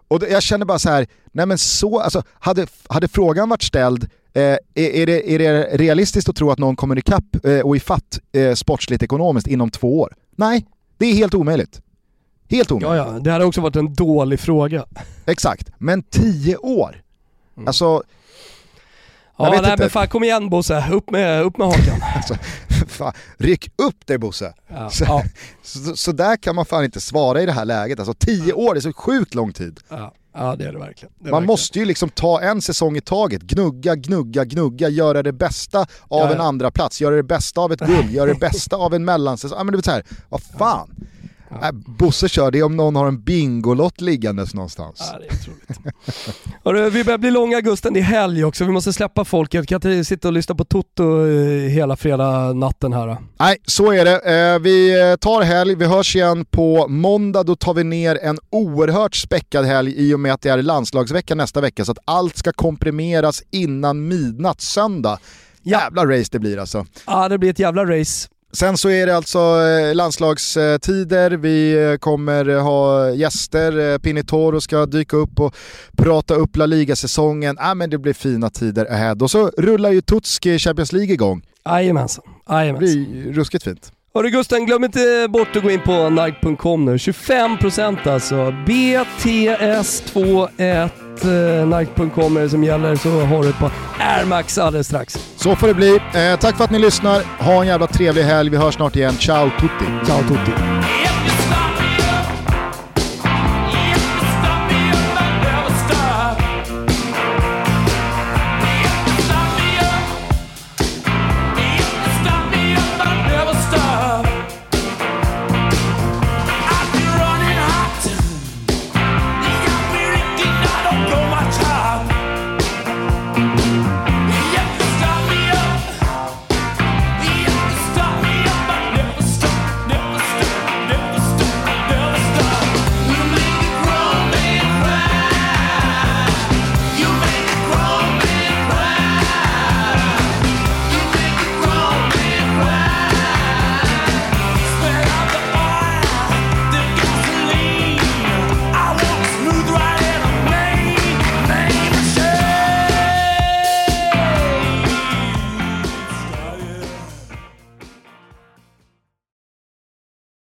[SPEAKER 1] Och jag känner bara så här, nej men så, alltså hade, hade frågan varit ställd, eh, är, det, är det realistiskt att tro att någon kommer ikapp eh, och ifatt eh, sportsligt ekonomiskt inom två år? Nej, det är helt omöjligt. Helt omöjligt.
[SPEAKER 2] Ja, ja, det hade också varit en dålig fråga.
[SPEAKER 1] Exakt, men tio år. Alltså, Jag
[SPEAKER 2] Ja,
[SPEAKER 1] vet
[SPEAKER 2] nej
[SPEAKER 1] inte.
[SPEAKER 2] men fan kom igen Bosse, upp med, upp med hakan. [LAUGHS]
[SPEAKER 1] alltså fan, ryck upp dig Bosse.
[SPEAKER 2] Ja,
[SPEAKER 1] Så,
[SPEAKER 2] ja,
[SPEAKER 1] så, så där kan man fan inte svara i det här läget. Alltså tio år, det är så sjukt lång tid.
[SPEAKER 2] ja, ja det är det verkligen. Det är
[SPEAKER 1] Man
[SPEAKER 2] verkligen.
[SPEAKER 1] måste ju liksom ta en säsong i taget, gnugga, gnugga, gnugga, göra det bästa av
[SPEAKER 2] Ja,
[SPEAKER 1] en
[SPEAKER 2] ja.
[SPEAKER 1] andra plats, göra det bästa av ett guld, [LAUGHS] göra det bästa av en mellansäsong. Ja men du vet så här, vad fan. Äh, Bosse kör, det är om någon har en Bingolott liggandes någonstans.
[SPEAKER 2] Ja, det är otroligt. Hörru, vi börjar bli långa Gusten, det är helg också. Vi måste släppa folket. Vi kan inte sitta och lyssna på Toto eh, hela fredag natten här.
[SPEAKER 1] Nej, så är det. Eh, vi eh, tar helg, vi hörs igen på måndag. Då tar vi ner en oerhört späckad helg i och med att det är landslagsvecka nästa vecka. Så att allt ska komprimeras innan midnatt söndag. Jävla race det blir alltså.
[SPEAKER 2] Ja, det blir ett jävla race.
[SPEAKER 1] Sen så är det alltså eh, landslagstider, vi eh, kommer eh, ha gäster, Pinitoro ska dyka upp och prata upp La Liga-säsongen. Ah, men det blir fina tider ahead. Och så rullar ju Tutski Champions League igång.
[SPEAKER 2] Jajamensan.
[SPEAKER 1] Det blir ruskigt fint.
[SPEAKER 2] Hörru Gusten, glöm inte bort att gå in på Nike.com nu. 25% alltså. BTS21 eh, Nike.com är det som gäller så har du ett par Air Max alldeles strax.
[SPEAKER 1] Så får det bli. Eh, tack för att ni lyssnar. Ha en jävla trevlig helg. Vi hörs snart igen. Ciao tutti!
[SPEAKER 2] Ciao tutti.